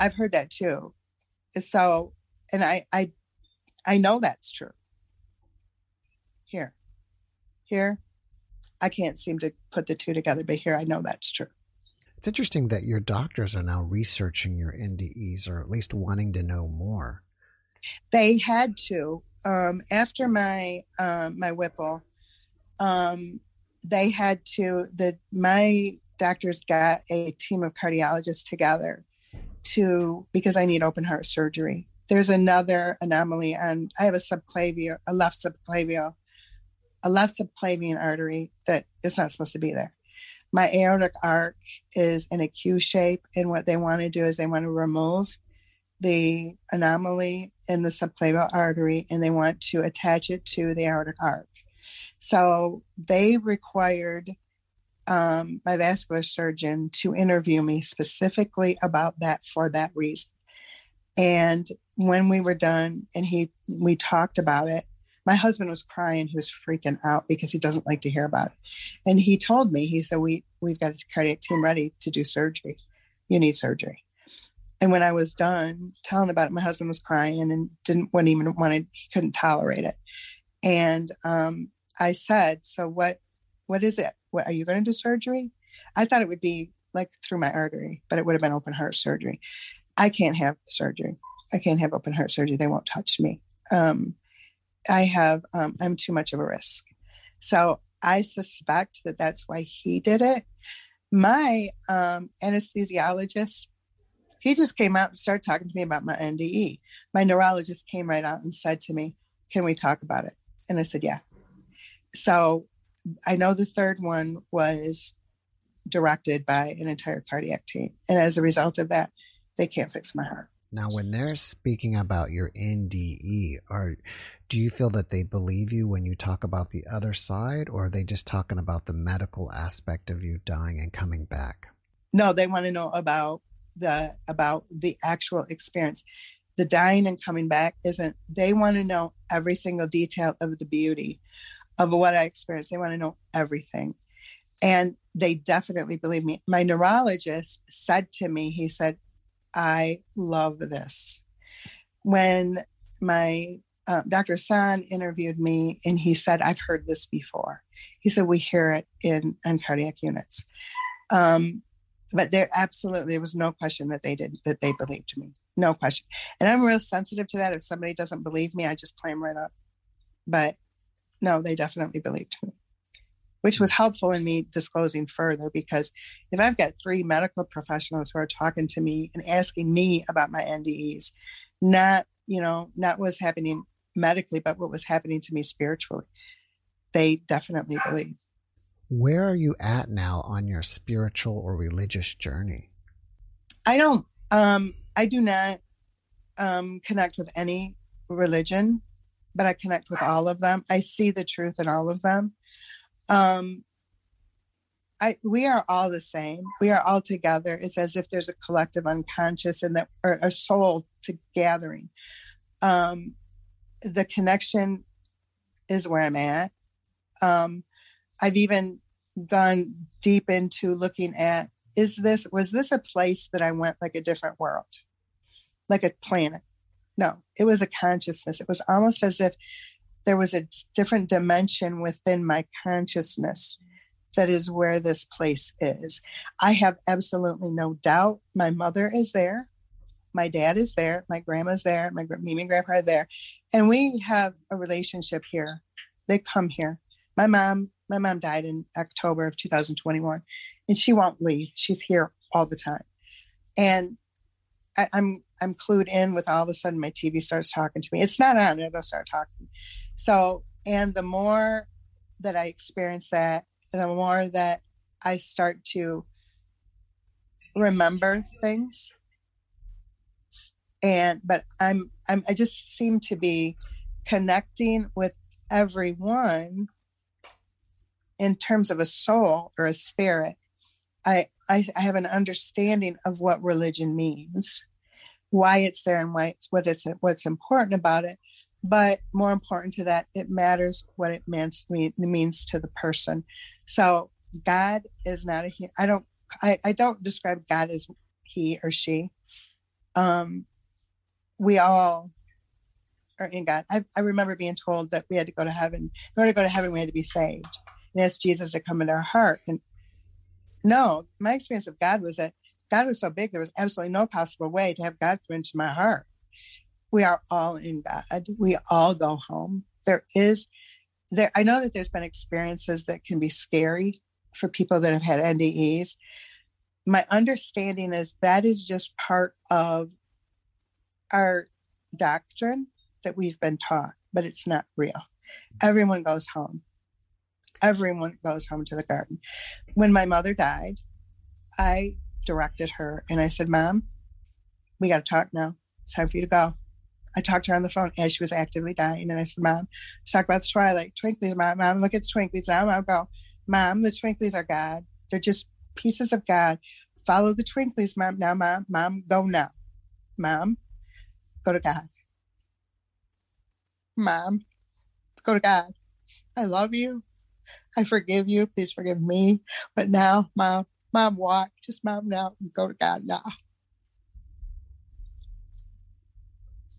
I've heard that too. So and I I I know that's true. Here. Here. I can't seem to put the two together, but here I know that's true. It's interesting that your doctors are now researching your NDEs or at least wanting to know more. They had to. Um, after my um, my Whipple, um, they had to the my doctors got a team of cardiologists together to because I need open heart surgery. There's another anomaly, and I have a subclavial, a left subclavial, a left subclavian artery that is not supposed to be there. My aortic arch is in a Q shape, and what they want to do is they want to remove the anomaly in the subclavial artery and they want to attach it to the aortic arch. So they required um, my vascular surgeon to interview me specifically about that for that reason. And when we were done and he we talked about it, my husband was crying. He was freaking out because he doesn't like to hear about it. And he told me, he said, We we've got a cardiac team ready to do surgery. You need surgery. And when I was done telling about it, my husband was crying and didn't wouldn't even wanted he couldn't tolerate it. And um, I said, So what what is it? What are you going to do surgery? I thought it would be like through my artery, but it would have been open heart surgery. I can't have surgery. I can't have open heart surgery. They won't touch me. Um, I have, um, I'm too much of a risk. So I suspect that that's why he did it. My um, anesthesiologist, he just came out and started talking to me about my NDE. My neurologist came right out and said to me, Can we talk about it? And I said, Yeah. So I know the third one was directed by an entire cardiac team. And as a result of that, they can't fix my heart. Now, when they're speaking about your NDE, are do you feel that they believe you when you talk about the other side, or are they just talking about the medical aspect of you dying and coming back? No, they want to know about the about the actual experience. The dying and coming back isn't. They want to know every single detail of the beauty of what I experienced. They want to know everything, and they definitely believe me. My neurologist said to me, he said, I love this. When my uh, Dr. San interviewed me and he said, I've heard this before. He said, we hear it in, in cardiac units. Um, but there absolutely, there was no question that they did, that they believed me. No question. And I'm real sensitive to that. If somebody doesn't believe me, I just climb right up. But no, they definitely believed me which was helpful in me disclosing further because if I've got three medical professionals who are talking to me and asking me about my NDEs, not, you know, not what's happening medically, but what was happening to me spiritually, they definitely believe. Where are you at now on your spiritual or religious journey? I don't, um, I do not um, connect with any religion, but I connect with all of them. I see the truth in all of them. Um, I, we are all the same. We are all together. It's as if there's a collective unconscious and that or a soul to gathering. Um, the connection is where I'm at. Um, I've even gone deep into looking at is this was this a place that I went like a different world, like a planet? No, it was a consciousness. It was almost as if there was a different dimension within my consciousness that is where this place is. I have absolutely no doubt my mother is there. My dad is there. My grandma's there. My Mimi and grandpa are there. And we have a relationship here. They come here. My mom, my mom died in October of 2021 and she won't leave. She's here all the time. And I, I'm I'm clued in with all of a sudden my TV starts talking to me. It's not on, it'll start talking. So, and the more that I experience that, the more that I start to remember things. And but I'm I'm I just seem to be connecting with everyone in terms of a soul or a spirit. I, I, I have an understanding of what religion means why it's there and why it's what it's what's important about it but more important to that it matters what it means means to the person. So god is not a i don't i, I don't describe god as he or she. Um we all are in god. I, I remember being told that we had to go to heaven. In order to go to heaven we had to be saved. And ask jesus to come into our heart and no my experience of god was that God was so big, there was absolutely no possible way to have God come into my heart. We are all in God. We all go home. There is there I know that there's been experiences that can be scary for people that have had NDEs. My understanding is that is just part of our doctrine that we've been taught, but it's not real. Everyone goes home. Everyone goes home to the garden. When my mother died, I directed her and I said, Mom, we got to talk now. It's time for you to go. I talked to her on the phone as she was actively dying. And I said, Mom, let's talk about the twilight. Twinklies, Mom, Mom, look at the twinklies. Now, Mom, go. Mom, the twinklies are God. They're just pieces of God. Follow the twinklies, Mom. Now, Mom, Mom, go now. Mom, go to God. Mom, go to God. I love you. I forgive you. Please forgive me. But now, Mom, Mom, walk. Just mom now and go to God now.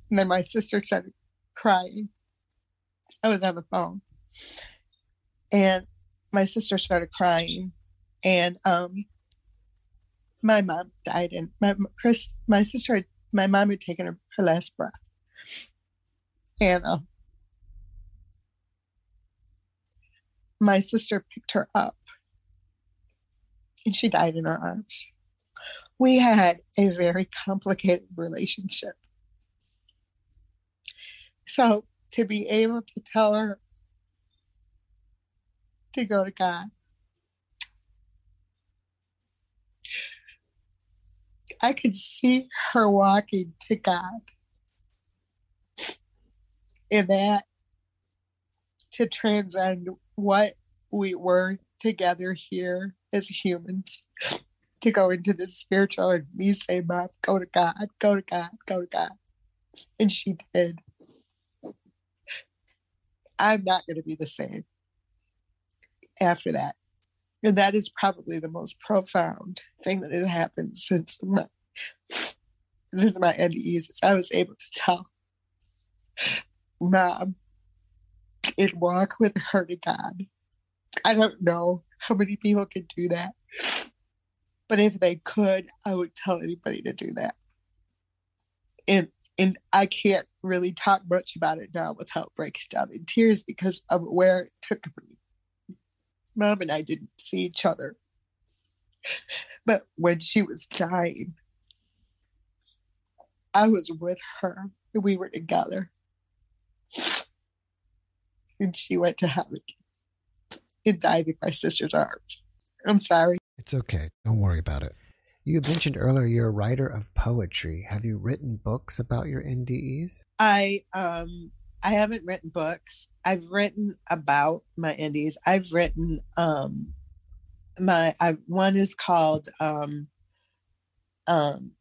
And then my sister started crying. I was on the phone. And my sister started crying. And um my mom died and my Chris my sister had, my mom had taken her, her last breath. And uh, my sister picked her up and she died in her arms. We had a very complicated relationship. So to be able to tell her to go to God, I could see her walking to God. And that, to transcend what we were together here as humans to go into the spiritual and me say, Mom, go to God, go to God, go to God. And she did. I'm not going to be the same after that. And that is probably the most profound thing that has happened since my since my NDEs. I was able to tell mom and walk with her to God. I don't know how many people can do that. But if they could, I would tell anybody to do that. And and I can't really talk much about it now without breaking down in tears because of where it took me. Mom and I didn't see each other. But when she was dying, I was with her we were together. And she went to heaven and died in my sister's arms. I'm sorry. It's okay. Don't worry about it. You mentioned earlier you're a writer of poetry. Have you written books about your NDEs? I um I haven't written books. I've written about my NDEs. I've written um my I one is called um um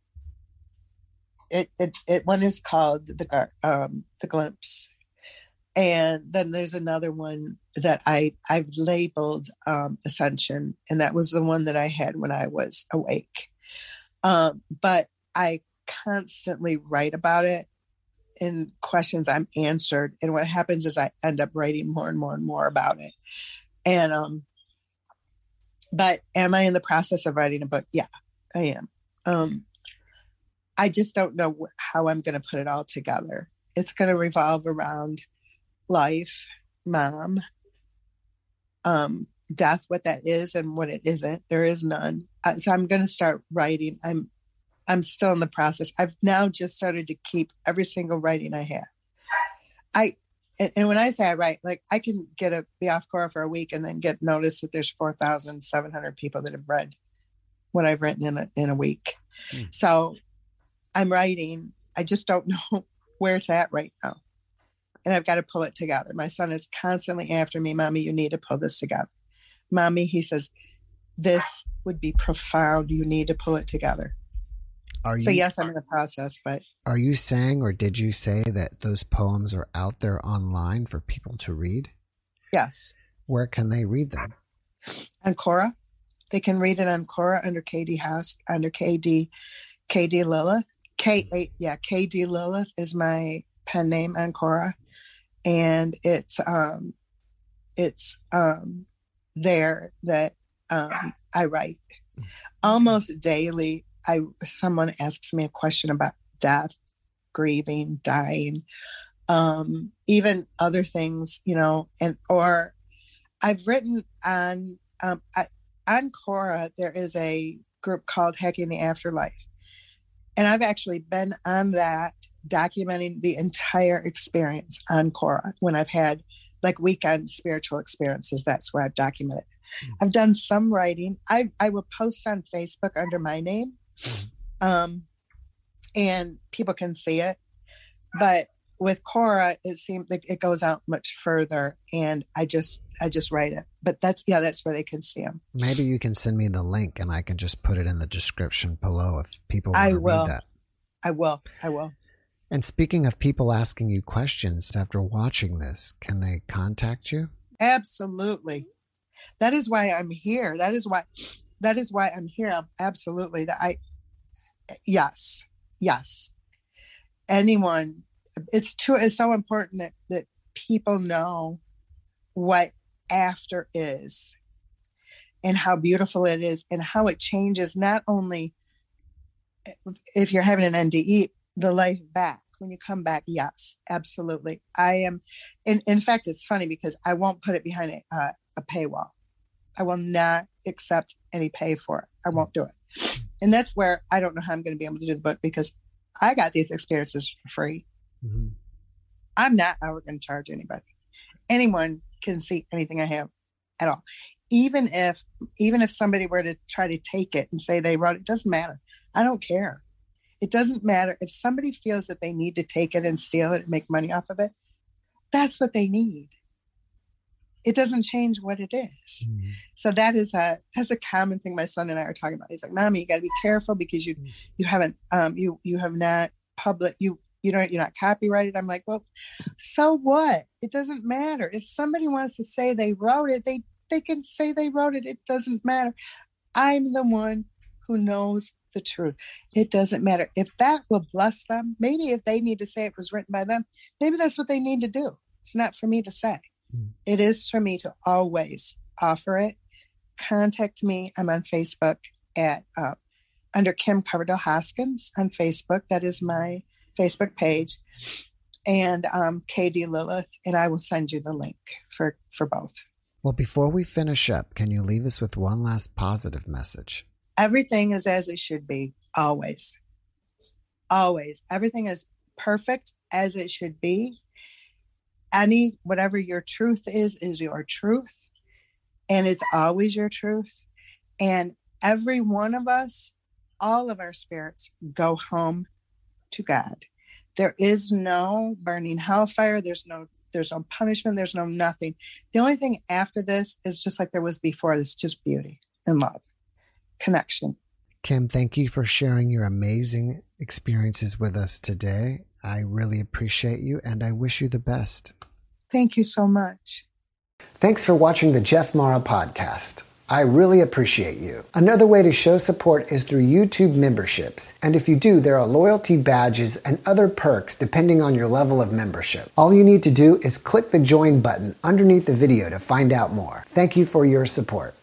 it it, it one is called the um the glimpse and then there's another one that i i've labeled um ascension and that was the one that i had when i was awake. Um but i constantly write about it in questions i'm answered and what happens is i end up writing more and more and more about it. And um but am i in the process of writing a book? Yeah i am. Um i just don't know how i'm going to put it all together. It's going to revolve around life, mom, um, death, what that is and what it isn't. There is none. Uh, so I'm going to start writing. I'm I'm still in the process. I've now just started to keep every single writing I have. I and, and when I say I write, like I can get a be off Quora for a week and then get notice that there's four thousand seven hundred people that have read what I've written in a in a week. Hmm. So I'm writing. I just don't know where it's at right now and I've got to pull it together. My son is constantly after me, Mommy, you need to pull this together. Mommy, he says, this would be profound. You need to pull it together. Are you, so, yes, I'm in the process, but. Are you saying, or did you say that those poems are out there online for people to read? Yes. Where can they read them? On Quora. They can read it on Quora under KD House, under KD, KD Lilith. K, yeah, KD Lilith is my pen name on Quora and it's um, it's um, there that um, I write almost daily. I someone asks me a question about death, grieving, dying, um, even other things, you know, and or I've written on um, I, on Quora. There is a group called Hacking the Afterlife, and I've actually been on that documenting the entire experience on Quora. when I've had like weekend spiritual experiences. That's where I've documented. Mm-hmm. I've done some writing. I, I will post on Facebook under my name, mm-hmm. um, and people can see it. But with Quora, it seems like it goes out much further, and I just I just write it. But that's yeah, that's where they can see them. Maybe you can send me the link, and I can just put it in the description below if people want I to will. read that. I will. I will. And speaking of people asking you questions after watching this, can they contact you? Absolutely. That is why I'm here. That is why that is why I'm here. Absolutely. I yes. Yes. Anyone it's too it's so important that, that people know what after is and how beautiful it is and how it changes not only if you're having an NDE, the life back, when you come back, yes, absolutely. I am. In, in fact, it's funny because I won't put it behind a, uh, a paywall. I will not accept any pay for it. I won't do it. And that's where I don't know how I'm going to be able to do the book because I got these experiences for free. Mm-hmm. I'm not ever going to charge anybody. Anyone can see anything I have at all. Even if even if somebody were to try to take it and say they wrote it, doesn't matter. I don't care. It doesn't matter if somebody feels that they need to take it and steal it and make money off of it. That's what they need. It doesn't change what it is. Mm-hmm. So that is a that's a common thing my son and I are talking about. He's like, "Mommy, you got to be careful because you you haven't um you you have not public you you know you're not copyrighted." I'm like, "Well, so what? It doesn't matter. If somebody wants to say they wrote it, they they can say they wrote it. It doesn't matter. I'm the one who knows the truth. It doesn't matter. If that will bless them, maybe if they need to say it was written by them, maybe that's what they need to do. It's not for me to say. Mm. It is for me to always offer it. Contact me. I'm on Facebook at uh, under Kim Coverdale Hoskins on Facebook. That is my Facebook page, and um, KD Lilith, and I will send you the link for for both. Well, before we finish up, can you leave us with one last positive message? Everything is as it should be always always everything is perfect as it should be any whatever your truth is is your truth and it's always your truth and every one of us all of our spirits go home to God. There is no burning hellfire. There's no there's no punishment. There's no nothing. The only thing after this is just like there was before. It's just beauty and love, connection. Kim, thank you for sharing your amazing experiences with us today. I really appreciate you and I wish you the best. Thank you so much. Thanks for watching the Jeff Mara podcast. I really appreciate you. Another way to show support is through YouTube memberships. And if you do, there are loyalty badges and other perks depending on your level of membership. All you need to do is click the join button underneath the video to find out more. Thank you for your support.